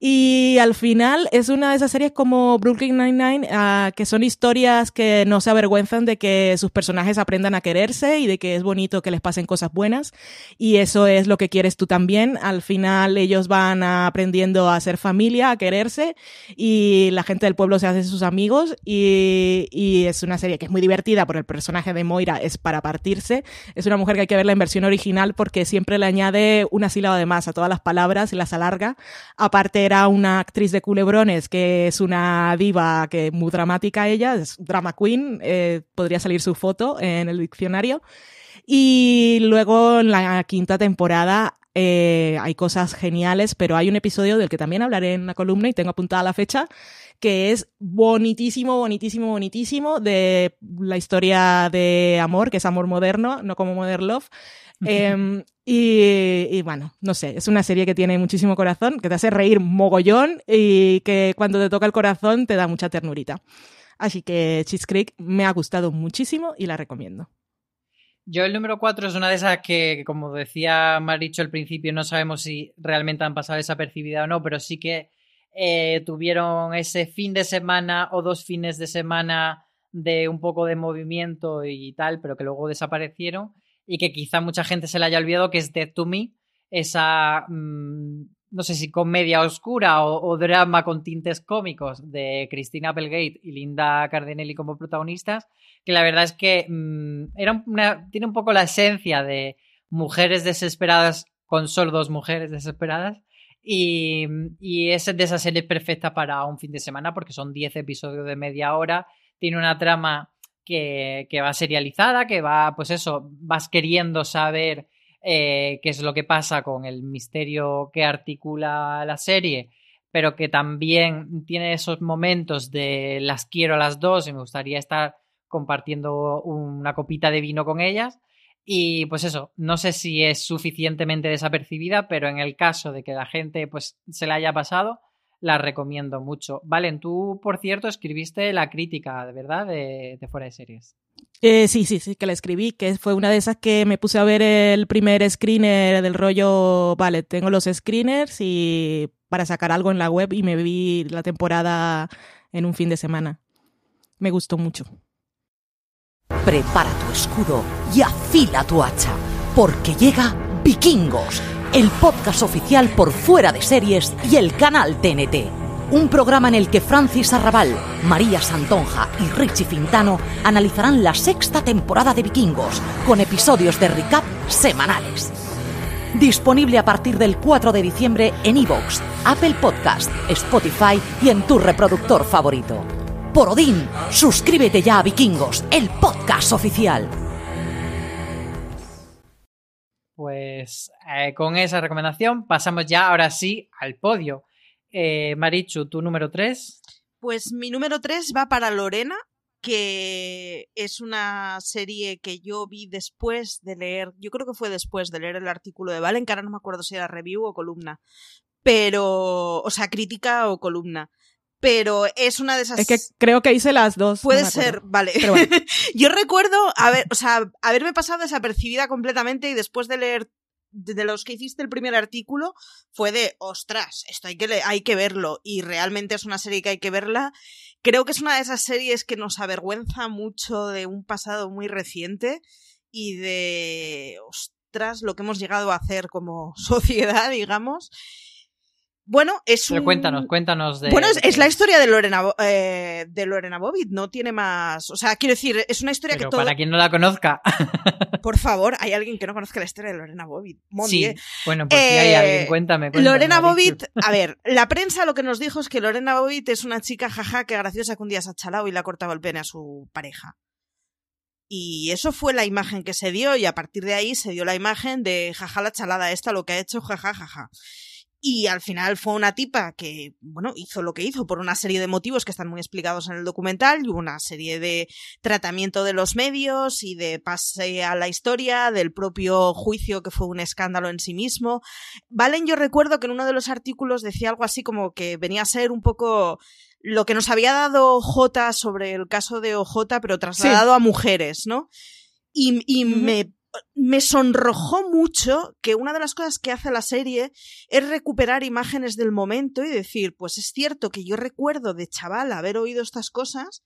Y al final es una de esas series como Brooklyn Nine-Nine, ah, que son historias que no se avergüenzan de que sus personajes aprendan a quererse y de que es bonito que les pasen cosas buenas. Y eso es lo que quieres tú también. Al final ellos van aprendiendo a ser familia, a quererse y la gente del pueblo se hace sus amigos y, y es una serie que es muy divertida porque el personaje de Moira es para partirse. Es una mujer que hay que verla en versión original porque siempre le añade una sílaba de más a todas las palabras y las alarga. Aparte era una actriz de culebrones que es una diva que muy dramática ella, es drama queen, eh, podría salir su foto en el diccionario. Y luego en la quinta temporada eh, hay cosas geniales, pero hay un episodio del que también hablaré en la columna y tengo apuntada la fecha, que es bonitísimo, bonitísimo, bonitísimo, de la historia de amor, que es amor moderno, no como Modern Love. Em, y, y bueno, no sé, es una serie que tiene muchísimo corazón, que te hace reír mogollón y que cuando te toca el corazón te da mucha ternurita. Así que Cheese Creek me ha gustado muchísimo y la recomiendo. Yo el número 4 es una de esas que, como decía Maricho al principio, no sabemos si realmente han pasado desapercibida o no, pero sí que eh, tuvieron ese fin de semana o dos fines de semana de un poco de movimiento y tal, pero que luego desaparecieron y que quizá mucha gente se le haya olvidado que es Dead to Me, esa, mm, no sé si comedia oscura o, drama con tintes cómicos de Christina Applegate y Linda Cardinelli como protagonistas, que la verdad es que mm, era tiene un poco la esencia de mujeres desesperadas con solo dos mujeres desesperadas y, y es de esas series perfectas para un fin de semana porque son 10 episodios de media hora, tiene una trama que, que va serializada, que va, pues eso, vas queriendo saber eh, qué es lo que pasa con el misterio que articula la serie, pero que también tiene esos momentos de las quiero a las dos y me gustaría estar compartiendo una copita de vino con ellas. Y pues eso, no sé si es suficientemente desapercibida, pero en el caso de que la gente pues se la haya pasado, la recomiendo mucho. Valen, tú, por cierto, escribiste la crítica, de verdad, de, de Fuera de Series. Eh, sí, sí, sí, que la escribí, que fue una de esas que me puse a ver el primer screener del rollo, vale, tengo los screeners y para sacar algo en la web y me vi la temporada en un fin de semana. Me gustó mucho. Prepara tu escudo y afila tu hacha, porque llega Vikingos, el podcast oficial por fuera de series y el canal TNT. Un programa en el que Francis Arrabal, María Santonja y Richie Fintano analizarán la sexta temporada de Vikingos, con episodios de recap semanales. Disponible a partir del 4 de diciembre en iVoox, Apple Podcast, Spotify y en tu reproductor favorito. Por Odín, suscríbete ya a Vikingos, el podcast oficial. Pues eh, con esa recomendación pasamos ya ahora sí al podio. Eh, Marichu, tu número 3. Pues mi número 3 va para Lorena, que es una serie que yo vi después de leer, yo creo que fue después de leer el artículo de Valen, no me acuerdo si era review o columna, pero, o sea, crítica o columna. Pero es una de esas. Es que creo que hice las dos. Puede no ser, vale. Pero bueno. Yo recuerdo haber, o sea, haberme pasado desapercibida completamente y después de leer de de los que hiciste el primer artículo fue de ostras, esto hay que le- hay que verlo y realmente es una serie que hay que verla. Creo que es una de esas series que nos avergüenza mucho de un pasado muy reciente y de ostras, lo que hemos llegado a hacer como sociedad, digamos. Bueno, es Pero un cuéntanos, cuéntanos de. bueno, es, es la historia de Lorena, eh, de Lorena Bobbitt, no tiene más. O sea, quiero decir, es una historia Pero que todo. para quien no la conozca. Por favor, hay alguien que no conozca la historia de Lorena Bobbitt. Mon sí. Bueno, pues si hay Eh, alguien, cuéntame. cuéntame, Lorena. Bobbitt, a ver, la prensa lo que nos dijo es que Lorena Bobbitt es una chica jaja que graciosa que un día se ha chalado y le ha cortado el pene a su pareja. Y eso fue la imagen que se dio y a partir de ahí se dio la imagen de jaja la chalada esta lo que ha hecho jaja jaja. Y al final fue una tipa que, bueno, hizo lo que hizo por una serie de motivos que están muy explicados en el documental y hubo una serie de tratamiento de los medios y de pase a la historia, del propio juicio que fue un escándalo en sí mismo. Valen, yo recuerdo que en uno de los artículos decía algo así como que venía a ser un poco lo que nos había dado J sobre el caso de OJ, pero trasladado a mujeres, ¿no? Y, y me, me sonrojó mucho que una de las cosas que hace la serie es recuperar imágenes del momento y decir, pues es cierto que yo recuerdo de chaval haber oído estas cosas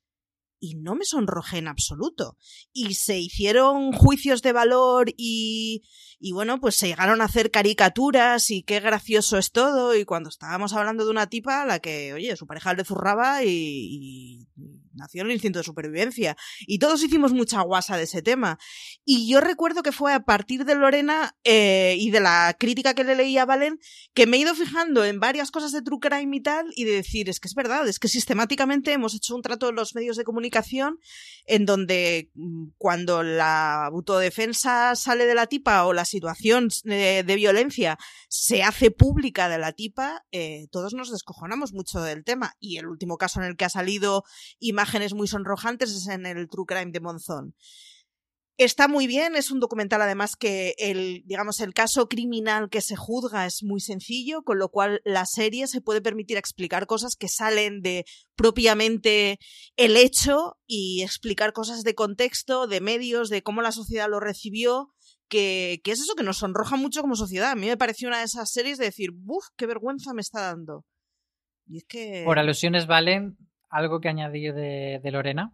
y no me sonrojé en absoluto. Y se hicieron juicios de valor y, y bueno, pues se llegaron a hacer caricaturas y qué gracioso es todo. Y cuando estábamos hablando de una tipa a la que, oye, su pareja le zurraba y, y nació el instinto de supervivencia. Y todos hicimos mucha guasa de ese tema. Y yo recuerdo que fue a partir de Lorena eh, y de la crítica que le leía a Valen que me he ido fijando en varias cosas de True Crime y tal y de decir, es que es verdad, es que sistemáticamente hemos hecho un trato en los medios de comunicación en donde mm, cuando la autodefensa sale de la tipa o la situación de, de violencia se hace pública de la tipa, eh, todos nos descojonamos mucho del tema. Y el último caso en el que ha salido imágenes muy sonrojantes es en el True Crime de Monzón. Está muy bien, es un documental además que el, digamos, el caso criminal que se juzga es muy sencillo, con lo cual la serie se puede permitir explicar cosas que salen de propiamente el hecho y explicar cosas de contexto, de medios, de cómo la sociedad lo recibió, que, que es eso que nos sonroja mucho como sociedad. A mí me pareció una de esas series de decir, ¡buf! ¡Qué vergüenza me está dando! Y es que... Por alusiones, Valen, algo que añadir de, de Lorena.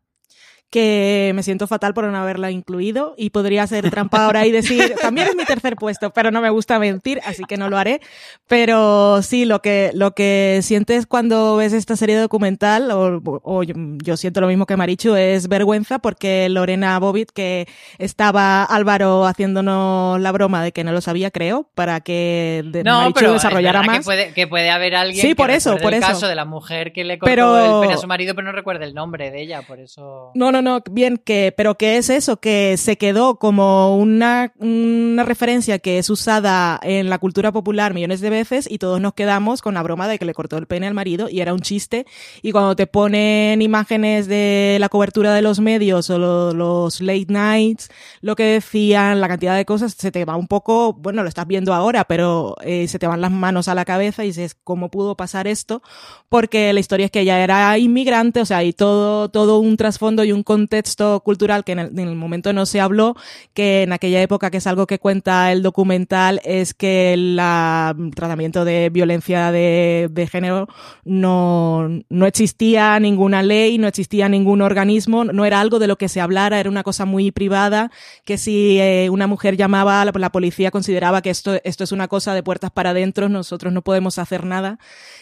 Que me siento fatal por no haberla incluido y podría ser trampa ahora y decir, también es mi tercer puesto, pero no me gusta mentir, así que no lo haré. Pero sí, lo que, lo que sientes cuando ves esta serie documental, o, o yo, yo siento lo mismo que Marichu, es vergüenza porque Lorena Bobbitt, que estaba Álvaro haciéndonos la broma de que no lo sabía, creo, para que de- No, Marichu pero es desarrollara más. Que puede, que puede haber alguien Sí, que por eso, por el eso. caso de la mujer que le cortó Pero- el pene a su marido, pero no recuerda el nombre de ella, por eso... No, no, no, bien, que, pero que es eso, que se quedó como una, una referencia que es usada en la cultura popular millones de veces y todos nos quedamos con la broma de que le cortó el pene al marido y era un chiste. Y cuando te ponen imágenes de la cobertura de los medios o lo- los late nights, lo que decían, la cantidad de cosas, se te va un poco, bueno, lo estás viendo ahora, pero eh, se te van las manos a la cabeza y dices, ¿cómo pudo pasar esto? Porque la historia es que ella era inmigrante, o sea, hay todo, todo un trasfondo y un contexto cultural que en el, en el momento no se habló, que en aquella época, que es algo que cuenta el documental, es que el la- tratamiento de violencia de, género no, no existía ninguna ley, no existía ningún organismo, no era algo de lo que se hablara, era una cosa muy privada, que si eh, una mujer llamaba, la, la policía consideraba que esto, esto es una cosa de puertas para adentro, nosotros no podemos hacer nada,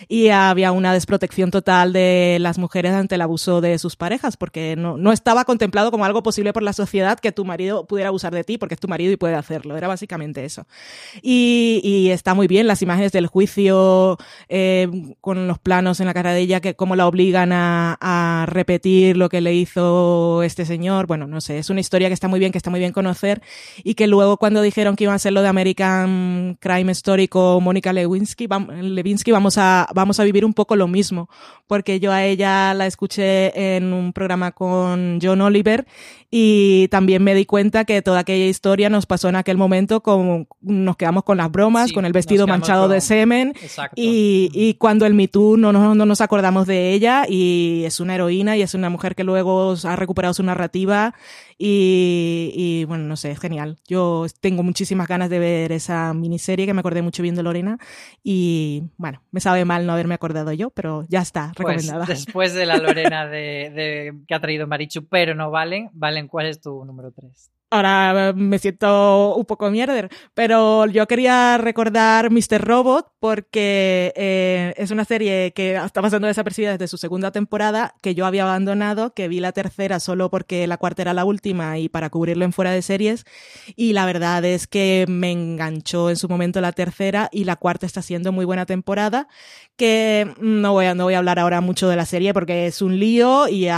y había una desprotección total de las mujeres ante el abuso de sus parejas, porque no, no, estaba contemplado como algo posible por la sociedad que tu marido pudiera abusar de ti, porque es tu marido y puede hacerlo. Era básicamente eso. Y, y está muy bien las imágenes del juicio eh, con los planos en la cara de ella, que cómo la obligan a, a repetir lo que le hizo este señor. Bueno, no sé, es una historia que está muy bien, que está muy bien conocer y que luego cuando dijeron que iban a hacer lo de American Crime Story con Mónica Lewinsky, Lewinsky, vamos a, vamos a vivir un poco lo mismo, porque yo a ella la escuché en un programa con John Oliver y también me di cuenta que toda aquella historia nos pasó en aquel momento con, nos quedamos con las bromas, Sí, con el vestido manchado de semen y, y cuando el Me Too no, nos- no nos acordamos de ella y es una heroína y es una mujer que luego ha recuperado su narrativa y, y, bueno, no sé, es genial. Yo tengo muchísimas ganas de ver esa miniserie que me acordé mucho viendo Lorena y bueno, me sabe mal no haberme acordado yo, pero ya está, Pues, recomendada. después de la Lorena de, de- que ha traído Marichu, pero no valen, Valen, ¿cuál es tu número 3? Ahora me siento un poco mierder, pero yo quería recordar Mr. Robot porque eh, es una serie que está pasando desapercibida desde su segunda temporada, que yo había abandonado, que vi la tercera solo porque la cuarta era la última y para cubrirlo en fuera de series, y la verdad es que me enganchó en su momento la tercera y la cuarta está siendo muy buena temporada, que no voy a, no voy a hablar ahora mucho de la serie porque es un lío y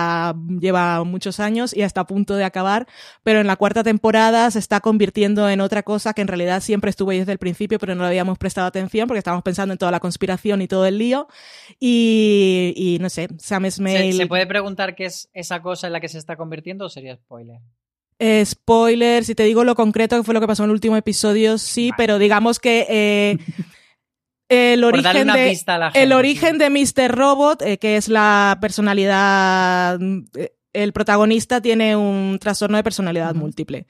lleva muchos años y está a punto de acabar, pero en la cuarta temporada se está convirtiendo en otra cosa que en realidad siempre estuvo ahí desde el principio, pero no le habíamos prestado atención porque estábamos pensando en toda la conspiración y todo el lío. Y, y no sé, Sam ¿Se, Smale. se puede preguntar qué es esa cosa en la que se está convirtiendo o sería spoiler? Eh, spoiler, si te digo lo concreto que fue lo que pasó en el último episodio, sí, pero digamos que eh, el origen de gente, el origen de Mr. Robot, eh, que es la personalidad, el protagonista tiene un trastorno de personalidad múltiple.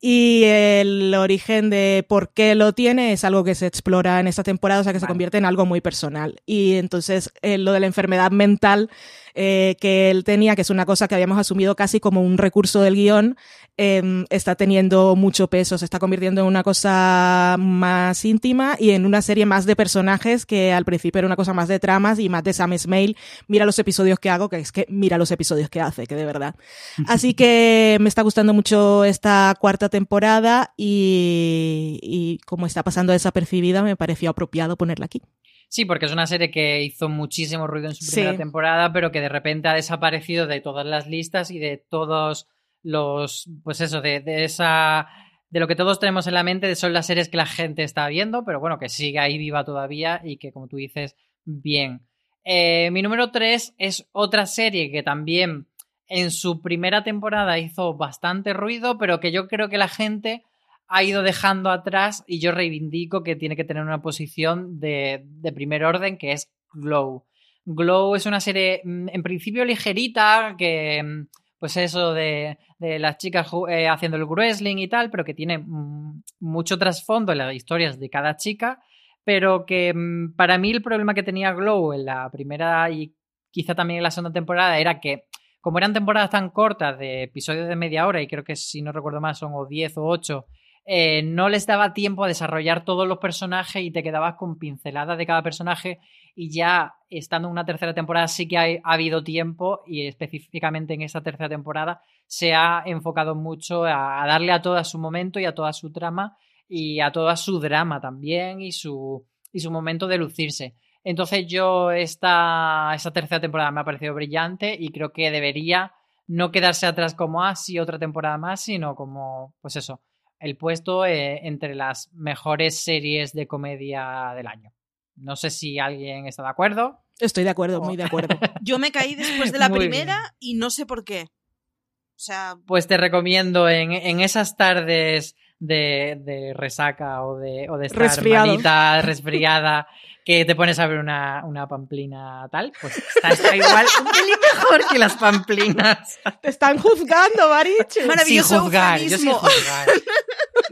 Y el origen de por qué lo tiene es algo que se explora en esta temporada, o sea que se convierte en algo muy personal. Y entonces eh, lo de la enfermedad mental eh, que él tenía, que es una cosa que habíamos asumido casi como un recurso del guion, eh, está teniendo mucho peso, se está convirtiendo en una cosa más íntima y en una serie más de personajes que al principio era una cosa más de tramas y más de Sam Smale. Mira los episodios que hago, que es que mira los episodios que hace, que de verdad. Así que me está gustando mucho esta cuarta temporada y, y como está pasando desapercibida, me pareció apropiado ponerla aquí. Sí, porque es una serie que hizo muchísimo ruido en su primera Sí. temporada, pero que de repente ha desaparecido de todas las listas y de todos los, pues eso, de, de esa, de lo que todos tenemos en la mente, son las series que la gente está viendo, pero bueno, que sigue ahí viva todavía y que, como tú dices, bien. Eh, mi número 3 es otra serie que también en su primera temporada hizo bastante ruido, pero que yo creo que la gente ha ido dejando atrás y yo reivindico que tiene que tener una posición de, de primer orden que es Glow. Glow es una serie mm, en principio ligerita que mm, pues eso de, de las chicas eh, haciendo el wrestling y tal, pero que tiene mm, mucho trasfondo en las historias de cada chica, pero que para mí el problema que tenía Glow en la primera y quizá también en la segunda temporada era que como eran temporadas tan cortas de episodios de media hora y creo que si no recuerdo mal son o 10 o 8 eh, no les daba tiempo a desarrollar todos los personajes y te quedabas con pinceladas de cada personaje y ya estando en una tercera temporada sí que ha, ha habido tiempo y específicamente en esta tercera temporada se ha enfocado mucho a, darle a toda su momento y a toda su trama y a toda su drama también y su, y su momento de lucirse. Entonces yo esta, esta tercera temporada me ha parecido brillante y creo que debería no quedarse atrás como así otra temporada más, sino como, pues eso, el puesto eh, entre las mejores series de comedia del año. No sé si alguien está de acuerdo. Estoy de acuerdo, muy de acuerdo. Yo me caí después de la Muy primera y no sé por qué. O sea, Pues te recomiendo en, en esas tardes de, de resaca o de, o de estar Resfriado. malita, resfriada, que te pones a ver una, una pamplina tal, pues está, está igual un pelín mejor que las pamplinas. Te están juzgando, Marichu. Maravilloso sin juzgar, yo sin juzgar.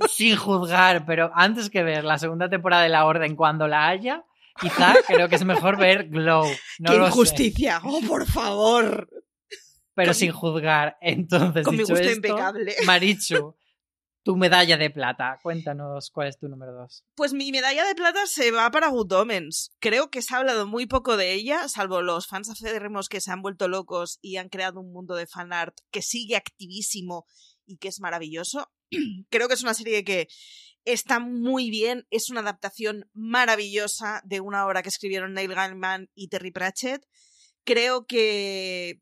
sin juzgar, pero antes que ver la segunda temporada de La Orden cuando la haya, quizá creo que es mejor ver Glow. No ¡Qué lo sé, injusticia! ¡Oh, por favor! pero con sin juzgar. Entonces, con mi gusto esto, impecable. Marichu, Tu medalla de plata. Cuéntanos cuál es tu número dos. Pues mi medalla de plata se va para Good Omens. Creo que se ha hablado muy poco de ella, salvo los fans acérrimos que se han vuelto locos y han creado un mundo de fanart que sigue activísimo y que es maravilloso. Creo que es una serie que está muy bien, es una adaptación maravillosa de una obra que escribieron Neil Gaiman y Terry Pratchett. Creo que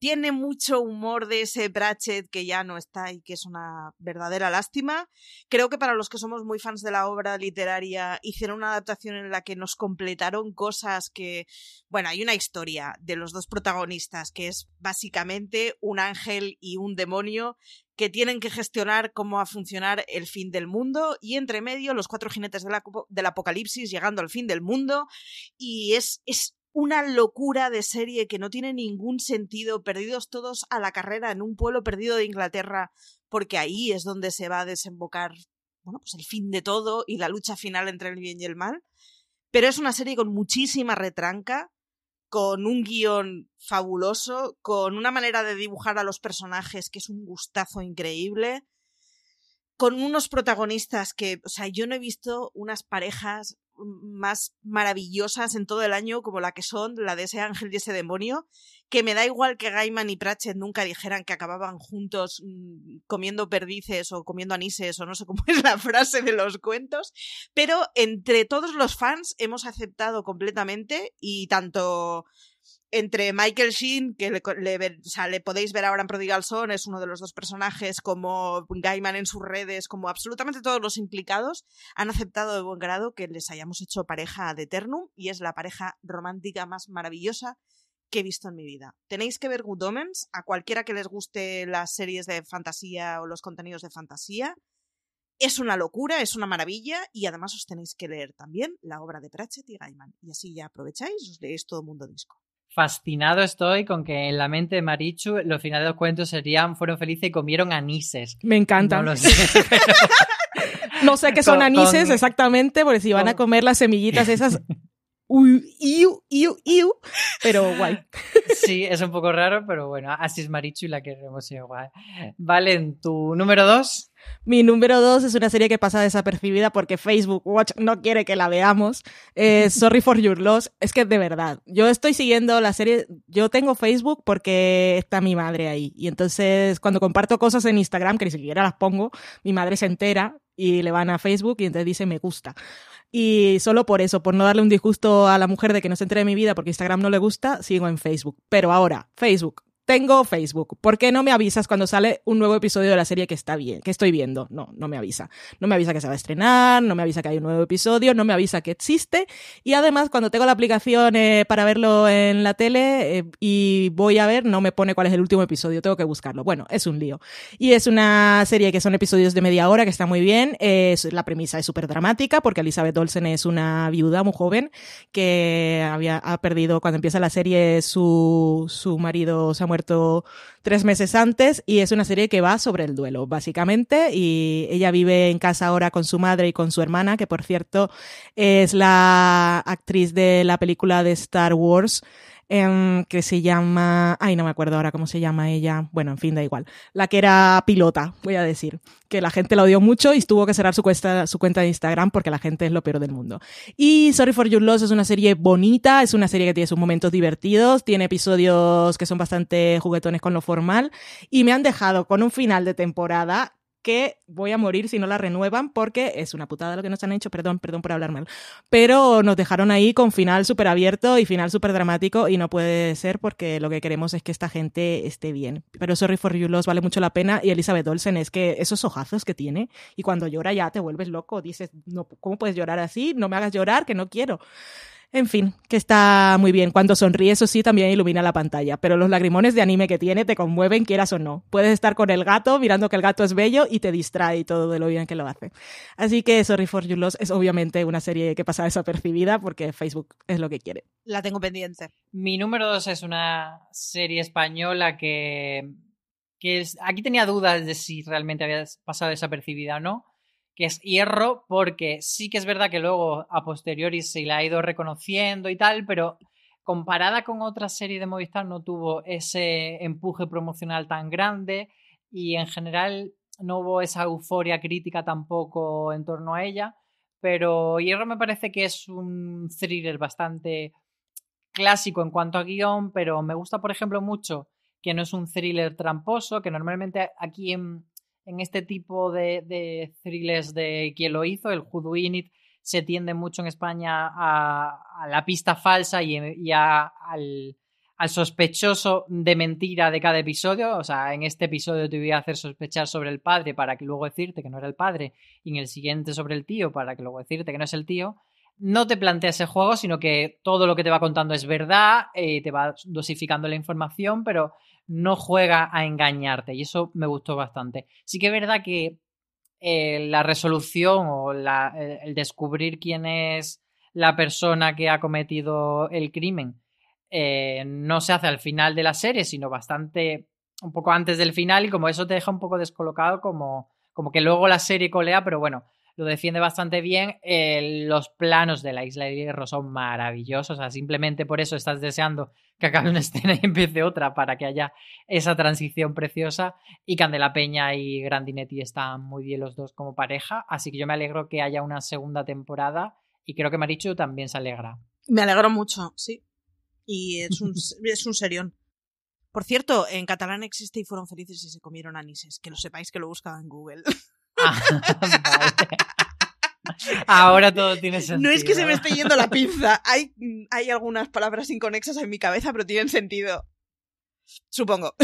tiene mucho humor de ese Pratchett que ya no está y que es una verdadera lástima. Creo que para los que somos muy fans de la obra literaria hicieron una adaptación en la que nos completaron cosas que, bueno, hay una historia de los dos protagonistas que es básicamente un ángel y un demonio que tienen que gestionar cómo va a funcionar el fin del mundo y entre medio los cuatro jinetes del, del apocalipsis llegando al fin del mundo y es, es una locura de serie que no tiene ningún sentido, perdidos todos a la carrera en un pueblo perdido de Inglaterra, porque ahí es donde se va a desembocar, bueno, pues el fin de todo y la lucha final entre el bien y el mal. Pero es una serie con muchísima retranca, con un guion fabuloso, con una manera de dibujar a los personajes que es un gustazo increíble, con unos protagonistas que, o sea, yo no he visto unas parejas más maravillosas en todo el año como la que son la de ese ángel y ese demonio, que me da igual que Gaiman y Pratchett nunca dijeran que acababan juntos mm, comiendo perdices o comiendo anises o no sé cómo es la frase de los cuentos, pero entre todos los fans hemos aceptado completamente y tanto entre Michael Sheen, que le, podéis ver ahora en Prodigal Son, es uno de los dos personajes, como Gaiman en sus redes, como absolutamente todos los implicados, han aceptado de buen grado que les hayamos hecho pareja de Eternum y es la pareja romántica más maravillosa que he visto en mi vida. Tenéis que ver Good Omens, a cualquiera que les guste las series de fantasía o los contenidos de fantasía. Es una locura, es una maravilla y además os tenéis que leer también la obra de Pratchett y Gaiman. Y así ya aprovecháis, os leéis todo Mundo Disco fascinado estoy con que en la mente de Marichu los finales de los cuentos serían fueron felices y comieron anises. Me encanta. No, sé, no sé qué son anises exactamente, porque si van a comer las semillitas esas uy, iu, iu, iu, pero guay. Sí, es un poco raro, pero bueno, así es Marichu y la queremos igual. Valen, ¿tu número dos? Mi número dos es una serie que pasa desapercibida porque Facebook Watch no quiere que la veamos. Eh, Sorry for Your Loss. Es que de verdad, yo estoy siguiendo la serie. Yo tengo Facebook porque está mi madre ahí. Y entonces, cuando comparto cosas en Instagram, que ni siquiera las pongo, mi madre se entera y le van a Facebook y entonces dice me gusta. Y solo por eso, por no darle un disgusto a la mujer de que no se entere de mi vida porque Instagram no le gusta, sigo en Facebook. Pero ahora, Facebook, tengo Facebook. ¿Por qué no me avisas cuando sale un nuevo episodio de la serie que está bien, que estoy viendo? No, no me avisa. No me avisa que se va a estrenar, no me avisa que hay un nuevo episodio, no me avisa que existe. Y además, cuando tengo la aplicación eh, para verlo en la tele eh, y voy a ver, no me pone cuál es el último episodio, tengo que buscarlo. Bueno, es un lío. Y es una serie que son episodios de media hora, que está muy bien. Es, la premisa es súper dramática porque Elizabeth Olsen es una viuda muy joven que había, ha perdido, cuando empieza la serie, su, su marido se ha muerto tres meses antes y es una serie que va sobre el duelo, básicamente. Y ella vive en casa ahora con su madre y con su hermana, que por cierto es la actriz de la película de Star Wars Em, que se llama, ay, no me acuerdo ahora cómo se llama ella, bueno, en fin, da igual, la que era pilota, voy a decir, que la gente la odió mucho y tuvo que cerrar su cuenta, su cuenta de Instagram porque la gente es lo peor del mundo. Y Sorry for Your Loss es una serie bonita, es una serie que tiene sus momentos divertidos, tiene episodios que son bastante juguetones con lo formal y me han dejado con un final de temporada que voy a morir si no la renuevan porque es una putada lo que nos han hecho, perdón, perdón por hablar mal. Pero nos dejaron ahí con final súper abierto y final súper dramático y no puede ser porque lo que queremos es que esta gente esté bien. Pero Sorry for You Loss vale mucho la pena y Elizabeth Olsen es que esos ojazos que tiene y cuando llora ya te vuelves loco, dices, no, ¿cómo puedes llorar así? No me hagas llorar, que no quiero. En fin, que está muy bien. Cuando sonríe, eso sí, también ilumina la pantalla. Pero los lagrimones de anime que tiene te conmueven, quieras o no. Puedes estar con el gato mirando que el gato es bello y te distrae todo de lo bien que lo hace. Así que Sorry for Your Loss es obviamente una serie que pasa desapercibida porque Facebook es lo que quiere. La tengo pendiente. Mi número dos es una serie española que, que es, aquí tenía dudas de si realmente había pasado desapercibida o no que es hierro, porque sí que es verdad que luego a posteriori se la ha ido reconociendo y tal, pero comparada con otra serie de Movistar no tuvo ese empuje promocional tan grande y en general no hubo esa euforia crítica tampoco en torno a ella. Pero Hierro me parece que es un thriller bastante clásico en cuanto a guion, pero me gusta, por ejemplo, mucho que no es un thriller tramposo, que normalmente aquí en, en este tipo de, de, thrillers de quien lo hizo, el Who se tiende mucho en España a, la pista falsa y, y a, al, al, sospechoso de mentira de cada episodio. O sea, en este episodio te voy a hacer sospechar sobre el padre para que luego decirte que no era el padre, y en el siguiente sobre el tío para que luego decirte que no es el tío no te plantea ese juego, sino que todo lo que te va contando es verdad, eh, te va dosificando la información, pero no juega a engañarte y eso me gustó bastante. Sí que es verdad que eh, la resolución o la, el descubrir quién es la persona que ha cometido el crimen eh, no se hace al final de la serie, sino bastante un poco antes del final y como eso te deja un poco descolocado como, como que luego la serie colea, pero bueno, lo defiende bastante bien. Eh, los planos de la Isla de Hierro son maravillosos. O sea, simplemente por eso estás deseando que acabe una escena y empiece otra para que haya esa transición preciosa. Y Candela Peña y Grandinetti están muy bien los dos como pareja. Así que yo me alegro que haya una segunda temporada. Y creo que Marichu también se alegra. Me alegro mucho, sí. Y es un, es un serión. Por cierto, en catalán existe y fueron felices y se comieron anises. Que lo sepáis que lo buscaba en Google. Ah, vale. Ahora todo tiene sentido. No es que se me esté yendo la pinza. Hay, hay algunas palabras inconexas en mi cabeza, pero tienen sentido. Supongo.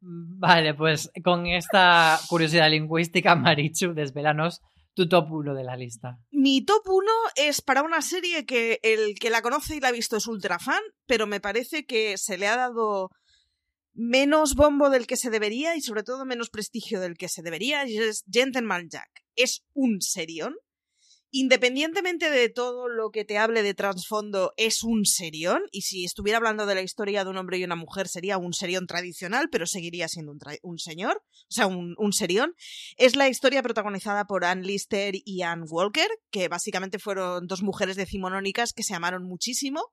Vale, pues con esta curiosidad lingüística, Marichu, desvelanos tu top 1 de la lista. Mi top 1 es para una serie que el que la conoce y la ha visto es ultra fan, pero me parece que se le ha dado menos bombo del que se debería y sobre todo menos prestigio del que se debería y es Gentleman Jack. Es un serión. Independientemente de todo lo que te hable de trasfondo, es un serión. Y si estuviera hablando de la historia de un hombre y una mujer, sería un serión tradicional, pero seguiría siendo un, señor, o sea, un, un, serión. Es la historia protagonizada por Ann Lister y Ann Walker, que básicamente fueron dos mujeres decimonónicas que se amaron muchísimo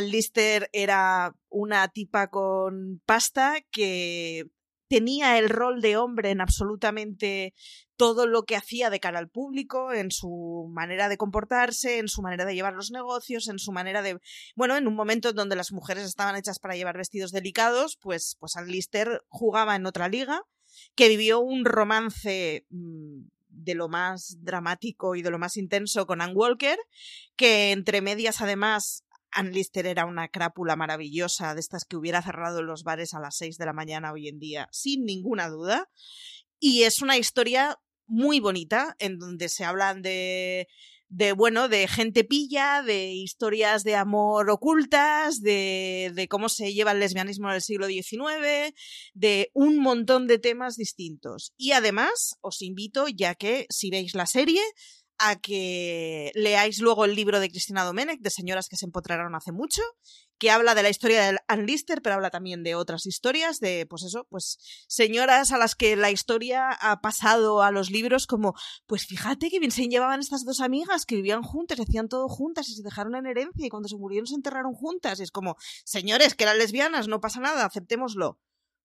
Lister era una tipa con pasta que tenía el rol de hombre en absolutamente todo lo que hacía de cara al público, en su manera de comportarse, en su manera de llevar los negocios, en su manera de... Bueno, en un momento donde las mujeres estaban hechas para llevar vestidos delicados, pues, pues jugaba en otra liga, que vivió un romance mmm, de lo más dramático y de lo más intenso con Ann Walker, que entre medias además Ann Lister era una crápula maravillosa, de estas que hubiera cerrado los bares a las 6 de la mañana hoy en día, sin ninguna duda. Y es una historia muy bonita, en donde se hablan de de bueno, de gente pilla, de historias de amor ocultas, de, de cómo se lleva el lesbianismo en el siglo XIX, de un montón de temas distintos. Y además, os invito, ya que si veis la serie, a que leáis luego el libro de Cristina Domenech, de Señoras que se empotraron hace mucho, que habla de la historia de Ann Lister, pero habla también de otras historias, de, pues eso, pues señoras a las que la historia ha pasado a los libros como, pues fíjate que bien se llevaban estas dos amigas que vivían juntas, hacían todo juntas y se dejaron en herencia y cuando se murieron se enterraron juntas. Y es como, señores, que eran lesbianas, no pasa nada, aceptémoslo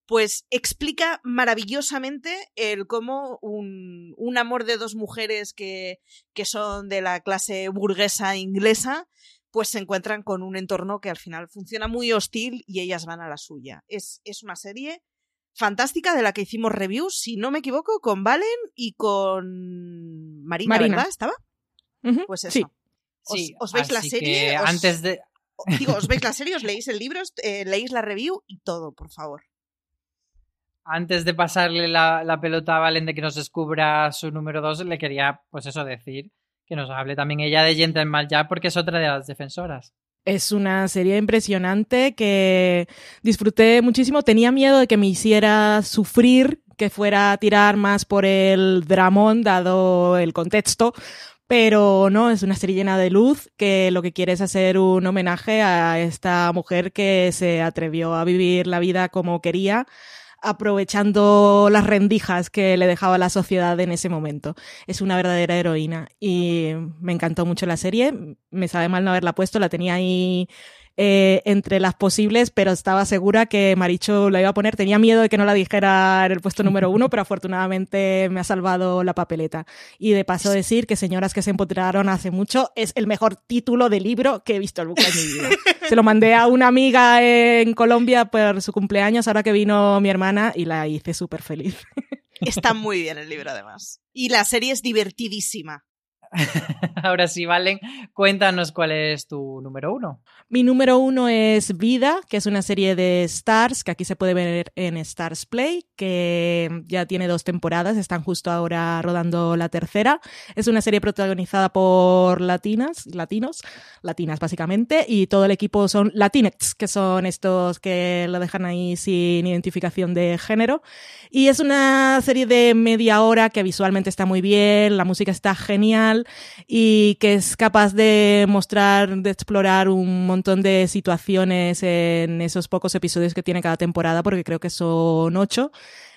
pues explica maravillosamente el cómo un, un amor de dos mujeres que, que, son de la clase burguesa inglesa, pues se encuentran con un entorno que al final funciona muy hostil y ellas van a la suya. Es, es una serie fantástica de la que hicimos reviews, si no me equivoco, con Valen y con Marina, Marina. ¿verdad? ¿Estaba? Uh -huh. Pues eso. Sí. ¿Os, Sí, os veis la serie? que os- antes de... Digo, os veis la serie, os leéis el libro, os- eh, leéis la review y todo, por favor. Antes de pasarle la, la pelota a Valen de que nos descubra su número 2, le quería, pues eso, decir que nos hable también ella de Gentleman Jack porque es otra de las defensoras. Es una serie impresionante que disfruté muchísimo. Tenía miedo de que me hiciera sufrir, que fuera a tirar más por el dramón, dado el contexto. Pero no, es una serie llena de luz que lo que quiere es hacer un homenaje a esta mujer que se atrevió a vivir la vida como quería, aprovechando las rendijas que le dejaba la sociedad en ese momento. Es una verdadera heroína y me encantó mucho la serie. Me sabe mal no haberla puesto, la tenía ahí eh, entre las posibles, pero estaba segura que Maricho la iba a poner. Tenía miedo de que no la dijera en el puesto número uno, pero afortunadamente me ha salvado la papeleta. Y de paso decir que Señoras que se empoderaron hace mucho es el mejor título de libro que he visto en mi vida. Se lo mandé a una amiga en Colombia por su cumpleaños, ahora que vino mi hermana, y la hice súper feliz. Está muy bien el libro, además. Y la serie es divertidísima. Ahora sí, Valen, cuéntanos cuál es tu número uno. Mi número uno es Vida, que es una serie de Stars, que aquí se puede ver en Stars Play, que ya tiene dos temporadas, están justo ahora rodando la tercera. Es una serie protagonizada por latinas, latinos, latinas básicamente, y todo el equipo son latinex, que son estos que lo dejan ahí sin identificación de género. Y es una serie de media hora que visualmente está muy bien, la música está genial y que es capaz de mostrar, de explorar un montón de situaciones en esos pocos episodios que tiene cada temporada, porque creo que son ocho.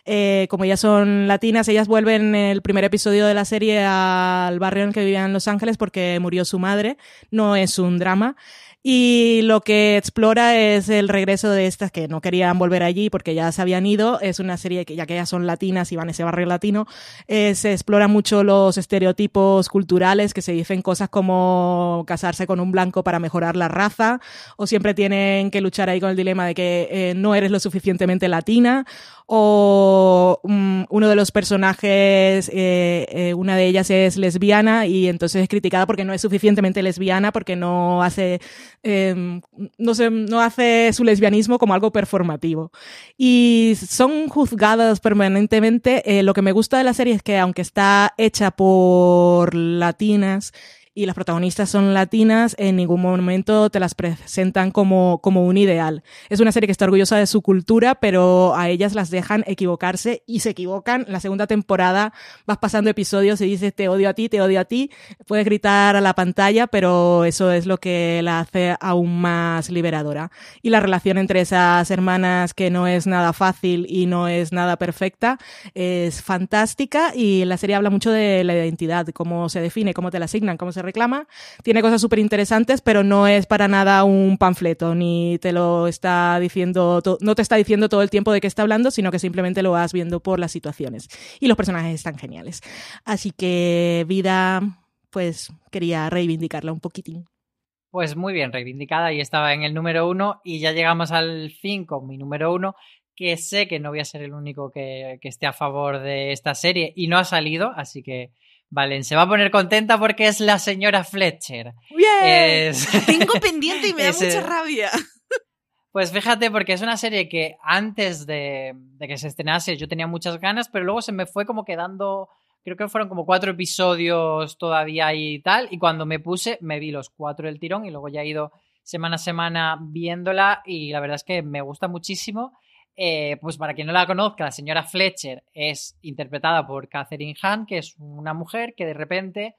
Eh, como ya son latinas, ellas vuelven en el primer episodio de la serie al barrio en el que vivían en Los Ángeles porque murió su madre. No es un drama. Y lo que explora es el regreso de estas que no querían volver allí porque ya se habían ido. Es una serie que, ya que ellas son latinas y van a ese barrio latino, eh, se explora mucho los estereotipos culturales que se dicen cosas como casarse con un blanco para mejorar la raza, o siempre tienen que luchar ahí con el dilema de que eh, no eres lo suficientemente latina, o um, uno de los personajes, eh, eh, una de ellas es lesbiana y entonces es criticada porque no es suficientemente lesbiana, porque no hace, eh, no, sé, no hace su lesbianismo como algo performativo. Y son juzgadas permanentemente. lo que me gusta de la serie es que aunque está hecha por latinas, y las protagonistas son latinas, en ningún momento te las presentan como, como un ideal. Es una serie que está orgullosa de su cultura, pero a ellas las dejan equivocarse y se equivocan. La segunda temporada vas pasando episodios y dices te odio a ti, te odio a ti. Puedes gritar a la pantalla, pero eso es lo que la hace aún más liberadora. Y la relación entre esas hermanas que no es nada fácil y no es nada perfecta es fantástica y la serie habla mucho de la identidad, cómo se define, cómo te la asignan, cómo se reclama. Tiene cosas súper interesantes, pero no es para nada un panfleto, ni te lo está diciendo, no te está diciendo todo el tiempo de qué está hablando, sino que simplemente lo vas viendo por las situaciones. Y los personajes están geniales. Así que vida, pues quería reivindicarla un poquitín. Pues muy bien, reivindicada y estaba en el número uno y ya llegamos al fin con mi número uno, que sé que no voy a ser el único que, que esté a favor de esta serie y no ha salido, así que Valen, se va a poner contenta porque es la señora Fletcher. ¡Bien! Tengo pendiente y me da mucha rabia. Pues fíjate, porque es una serie que antes de, de, que se estrenase yo tenía muchas ganas, pero luego se me fue como quedando, creo que fueron como cuatro episodios todavía y tal, y cuando me puse me vi los cuatro del tirón y luego ya he ido semana a semana viéndola y la verdad es que me gusta muchísimo. Eh, pues para quien no la conozca, la señora Fletcher es interpretada por Catherine Hahn, que es una mujer que de repente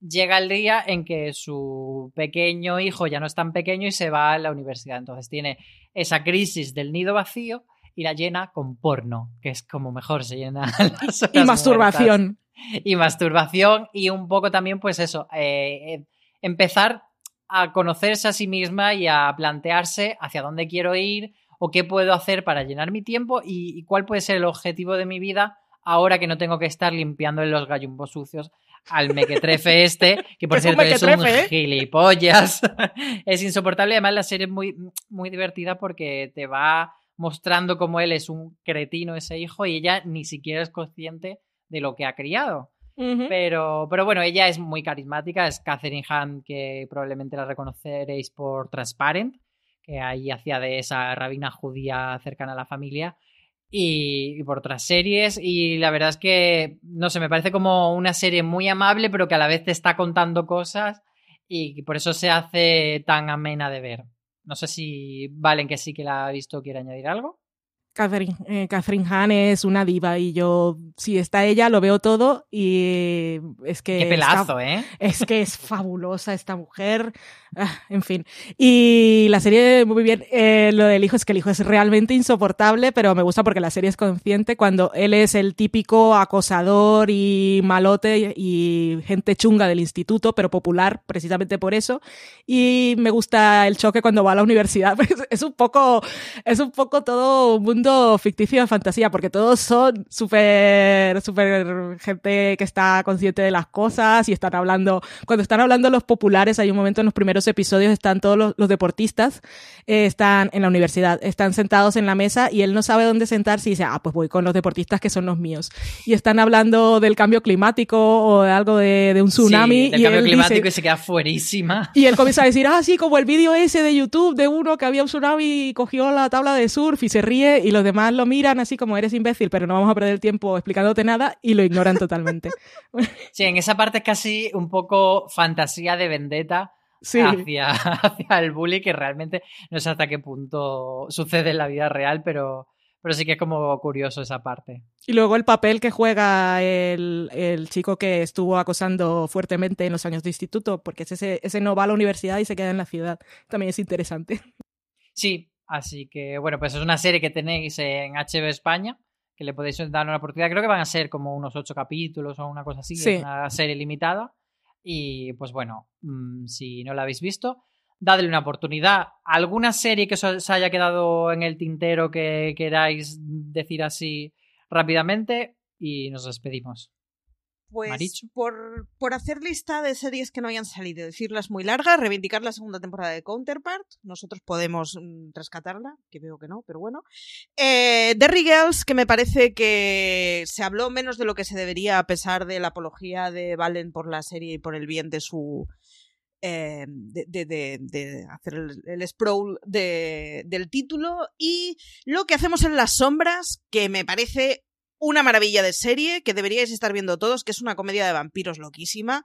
llega el día en que su pequeño hijo ya no es tan pequeño y se va a la universidad. Entonces tiene esa crisis del nido vacío y la llena con porno, que es como mejor se llena. Las y masturbación. Y masturbación y un poco también, pues eso, eh, eh, empezar a conocerse a sí misma y a plantearse hacia dónde quiero ir, o qué puedo hacer para llenar mi tiempo y, cuál puede ser el objetivo de mi vida ahora que no tengo que estar limpiando los gallumbos sucios al mequetrefe este, que por cierto es un ¿eh? gilipollas. es insoportable. Además, la serie es muy, muy divertida porque te va mostrando cómo él es un cretino, ese hijo, y ella ni siquiera es consciente de lo que ha criado. pero, pero bueno, ella es muy carismática, es Catherine Hahn, que probablemente la reconoceréis por Transparent, que ahí hacía de esa rabina judía cercana a la familia. Y, por otras series. Y la verdad es que, no sé, me parece como una serie muy amable, pero que a la vez te está contando cosas y por eso se hace tan amena de ver. No sé si Valen, que sí que la ha visto, quiere añadir algo. Catherine, eh, Catherine Hahn es una diva y yo, si está ella, lo veo todo y es que... Qué está- pelazo, ¿eh? Es que es fabulosa esta mujer. Ah, en fin. Y la serie, muy bien. Eh, lo del hijo es que el hijo es realmente insoportable, pero me gusta porque la serie es consciente cuando él es el típico acosador y malote y gente chunga del instituto, pero popular precisamente por eso. Y me gusta el choque cuando va a la universidad. Es, es un poco, es un poco todo un mundo ficticio de fantasía, porque todos son súper, súper gente que está consciente de las cosas y están hablando, cuando están hablando los populares, hay un momento en los primeros episodios, están todos los, los deportistas, eh, están en la universidad, están sentados en la mesa y él no sabe dónde sentarse y dice, ah, pues voy con los deportistas que son los míos. Y están hablando del cambio climático o de algo de, de un tsunami. Sí, del y cambio él climático dice- y se queda fuerísima. y él comienza a decir, ah, sí, como el vídeo ese de YouTube de uno que había un tsunami y cogió la tabla de surf y se ríe y los demás lo miran así como eres imbécil, pero no vamos a perder el tiempo explicándote nada y lo ignoran totalmente. Sí, en esa parte es casi un poco fantasía de vendetta Sí. hacia, hacia el bully, que realmente no sé hasta qué punto sucede en la vida real, pero, pero sí que es como curioso esa parte. Y luego el papel que juega el, el chico que estuvo acosando fuertemente en los años de instituto, porque es ese, ese no va a la universidad y se queda en la ciudad. También es interesante. Sí, así que bueno, pues es una serie que tenéis en HBO España, que le podéis dar una oportunidad. Creo que van a ser como unos ocho capítulos o una cosa así, Sí. es una serie limitada. Y pues bueno, mm, si no la habéis visto, dadle una oportunidad. ¿Alguna serie que os haya quedado en el tintero que queráis decir así rápidamente? Y nos despedimos. Pues Marichu. por, por hacer lista de series que no hayan salido, decirlas muy largas, reivindicar la segunda temporada de Counterpart, nosotros podemos mm, rescatarla, que veo que no, pero bueno. Eh, Derry Girls, que me parece que se habló menos de lo que se debería a pesar de la apología de Valen por la serie y por el bien de su... eh, de, de- de- de hacer el, el sprawl de- del título y lo que hacemos en las sombras que me parece una maravilla de serie que deberíais estar viendo todos, que es una comedia de vampiros loquísima,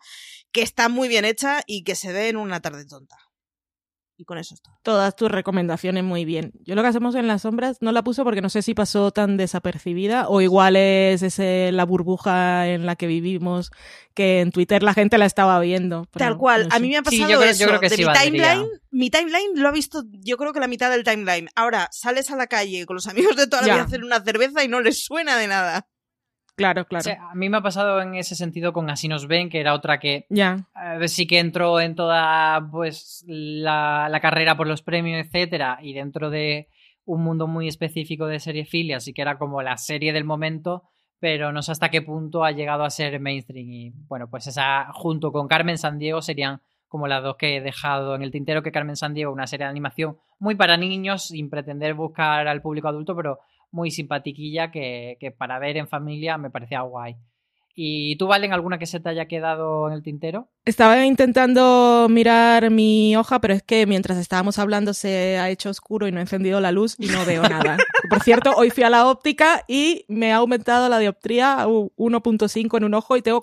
que está muy bien hecha y que se ve en una tarde tonta. Y con eso es todo. Todas tus recomendaciones muy bien. Yo lo que hacemos en las sombras no la puse porque no sé si pasó tan desapercibida o igual es ese, la burbuja en la que vivimos que en Twitter la gente la estaba viendo. Tal cual, no a mí me ha Sí, pasado yo creo- yo eso. creo que de sí mi valdría. timeline, mi timeline lo ha visto yo creo que la mitad del timeline. Ahora, sales a la calle con los amigos de toda la Ya. vida a hacer una cerveza y no les suena de nada. Claro, claro. A mí me ha pasado en ese sentido con Así nos ven, que era otra que Ya. eh, sí que entró en toda pues la, la carrera por los premios, etcétera, y dentro de un mundo muy específico de seriefilia, así que era como la serie del momento, pero no sé hasta qué punto ha llegado a ser mainstream. Y bueno, pues esa junto con Carmen Sandiego serían como las dos que he dejado en el tintero, que Carmen Sandiego, una serie de animación muy para niños, sin pretender buscar al público adulto, pero muy simpatiquilla que, que para ver en familia me parecía guay. ¿Y tú, Valen, alguna que se te haya quedado en el tintero? Estaba intentando mirar mi hoja, pero es que mientras estábamos hablando se ha hecho oscuro y no he encendido la luz y no veo nada. Por cierto, hoy fui a la óptica y me ha aumentado la dioptría a un 1.5 en un ojo y tengo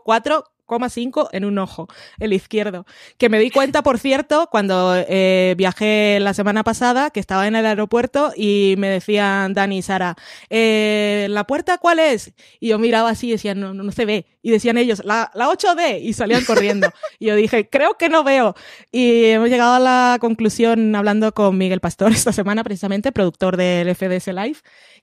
4,5 en un ojo, el izquierdo. Que me di cuenta, por cierto, cuando eh, viajé la semana pasada, que estaba en el aeropuerto y me decían Dani y Sara, eh, ¿la puerta cuál es? Y yo miraba así y decía, no, no, no se ve. Y decían ellos, la, la 8D, y salían corriendo. y yo dije, creo que no veo. Y hemos llegado a la conclusión hablando con Miguel Pastor esta semana, precisamente, productor del FDS Live,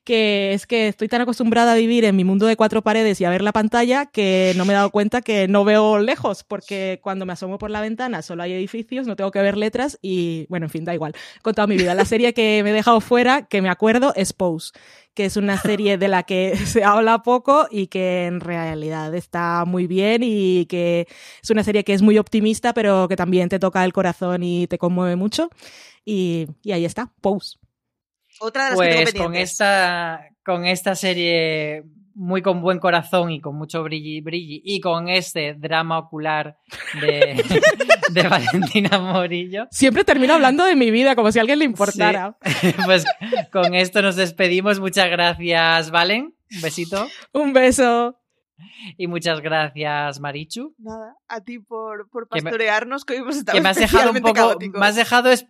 que es que estoy tan acostumbrada a vivir en mi mundo de cuatro paredes y a ver la pantalla que no me he dado cuenta que no veo lejos, porque cuando me asomo por la ventana solo hay edificios, no tengo que ver letras y, bueno, en fin, da igual. He contado mi vida. La serie que me he dejado fuera, que me acuerdo, es Pose que es una serie de la que se habla poco y que en realidad está muy bien y que es una serie que es muy optimista, pero que también te toca el corazón y te conmueve mucho. Y, y ahí está, Pose. Otra de las que tengo Pues con esta, con esta serie muy con buen corazón y con mucho brilli brilli y con este drama ocular de, de Valentina Morillo, Siempre termino hablando de mi vida como si a alguien le importara. pues con esto nos despedimos. Muchas gracias, Valen. Un besito. Un beso. Y muchas gracias, Marichu. Nada, a ti por, por Que me- pastorearnos, que hoy hemos estado Que me has dejado un poco, me has dejado, es-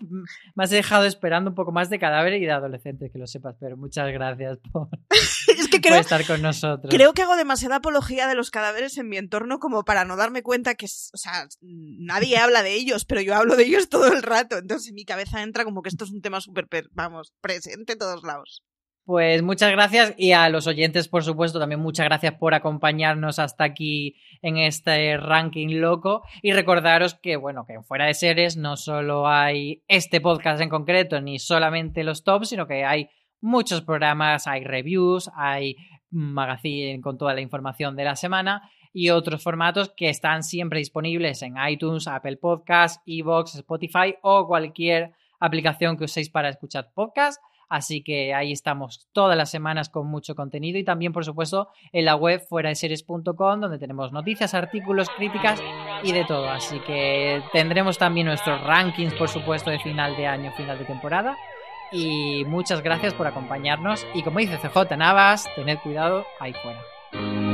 me has dejado esperando un poco más de cadáver y de adolescentes, que lo sepas, pero muchas gracias por, Es que por creo, estar con nosotros. creo que hago demasiada apología de los cadáveres en mi entorno como para no darme cuenta que, o sea, nadie habla de ellos, pero yo hablo de ellos todo el rato. Entonces en mi cabeza entra como que esto es un tema súper, per- vamos, presente en todos lados. Pues muchas gracias y a los oyentes, por supuesto, también muchas gracias por acompañarnos hasta aquí en este ranking loco y recordaros que, bueno, que en Fuera de Series no solo hay este podcast en concreto ni solamente los tops, sino que hay muchos programas, hay reviews, hay magazine con toda la información de la semana y otros formatos que están siempre disponibles en iTunes, Apple Podcasts, Evox, Spotify o cualquier aplicación que uséis para escuchar podcasts. Así que ahí estamos todas las semanas con mucho contenido y también, por supuesto, en la web fuera de series.com donde tenemos noticias, artículos, críticas y de todo. Así que tendremos también nuestros rankings, por supuesto, de final de año, final de temporada. Y muchas gracias por acompañarnos. Y como dice CJ Navas, tened cuidado ahí fuera.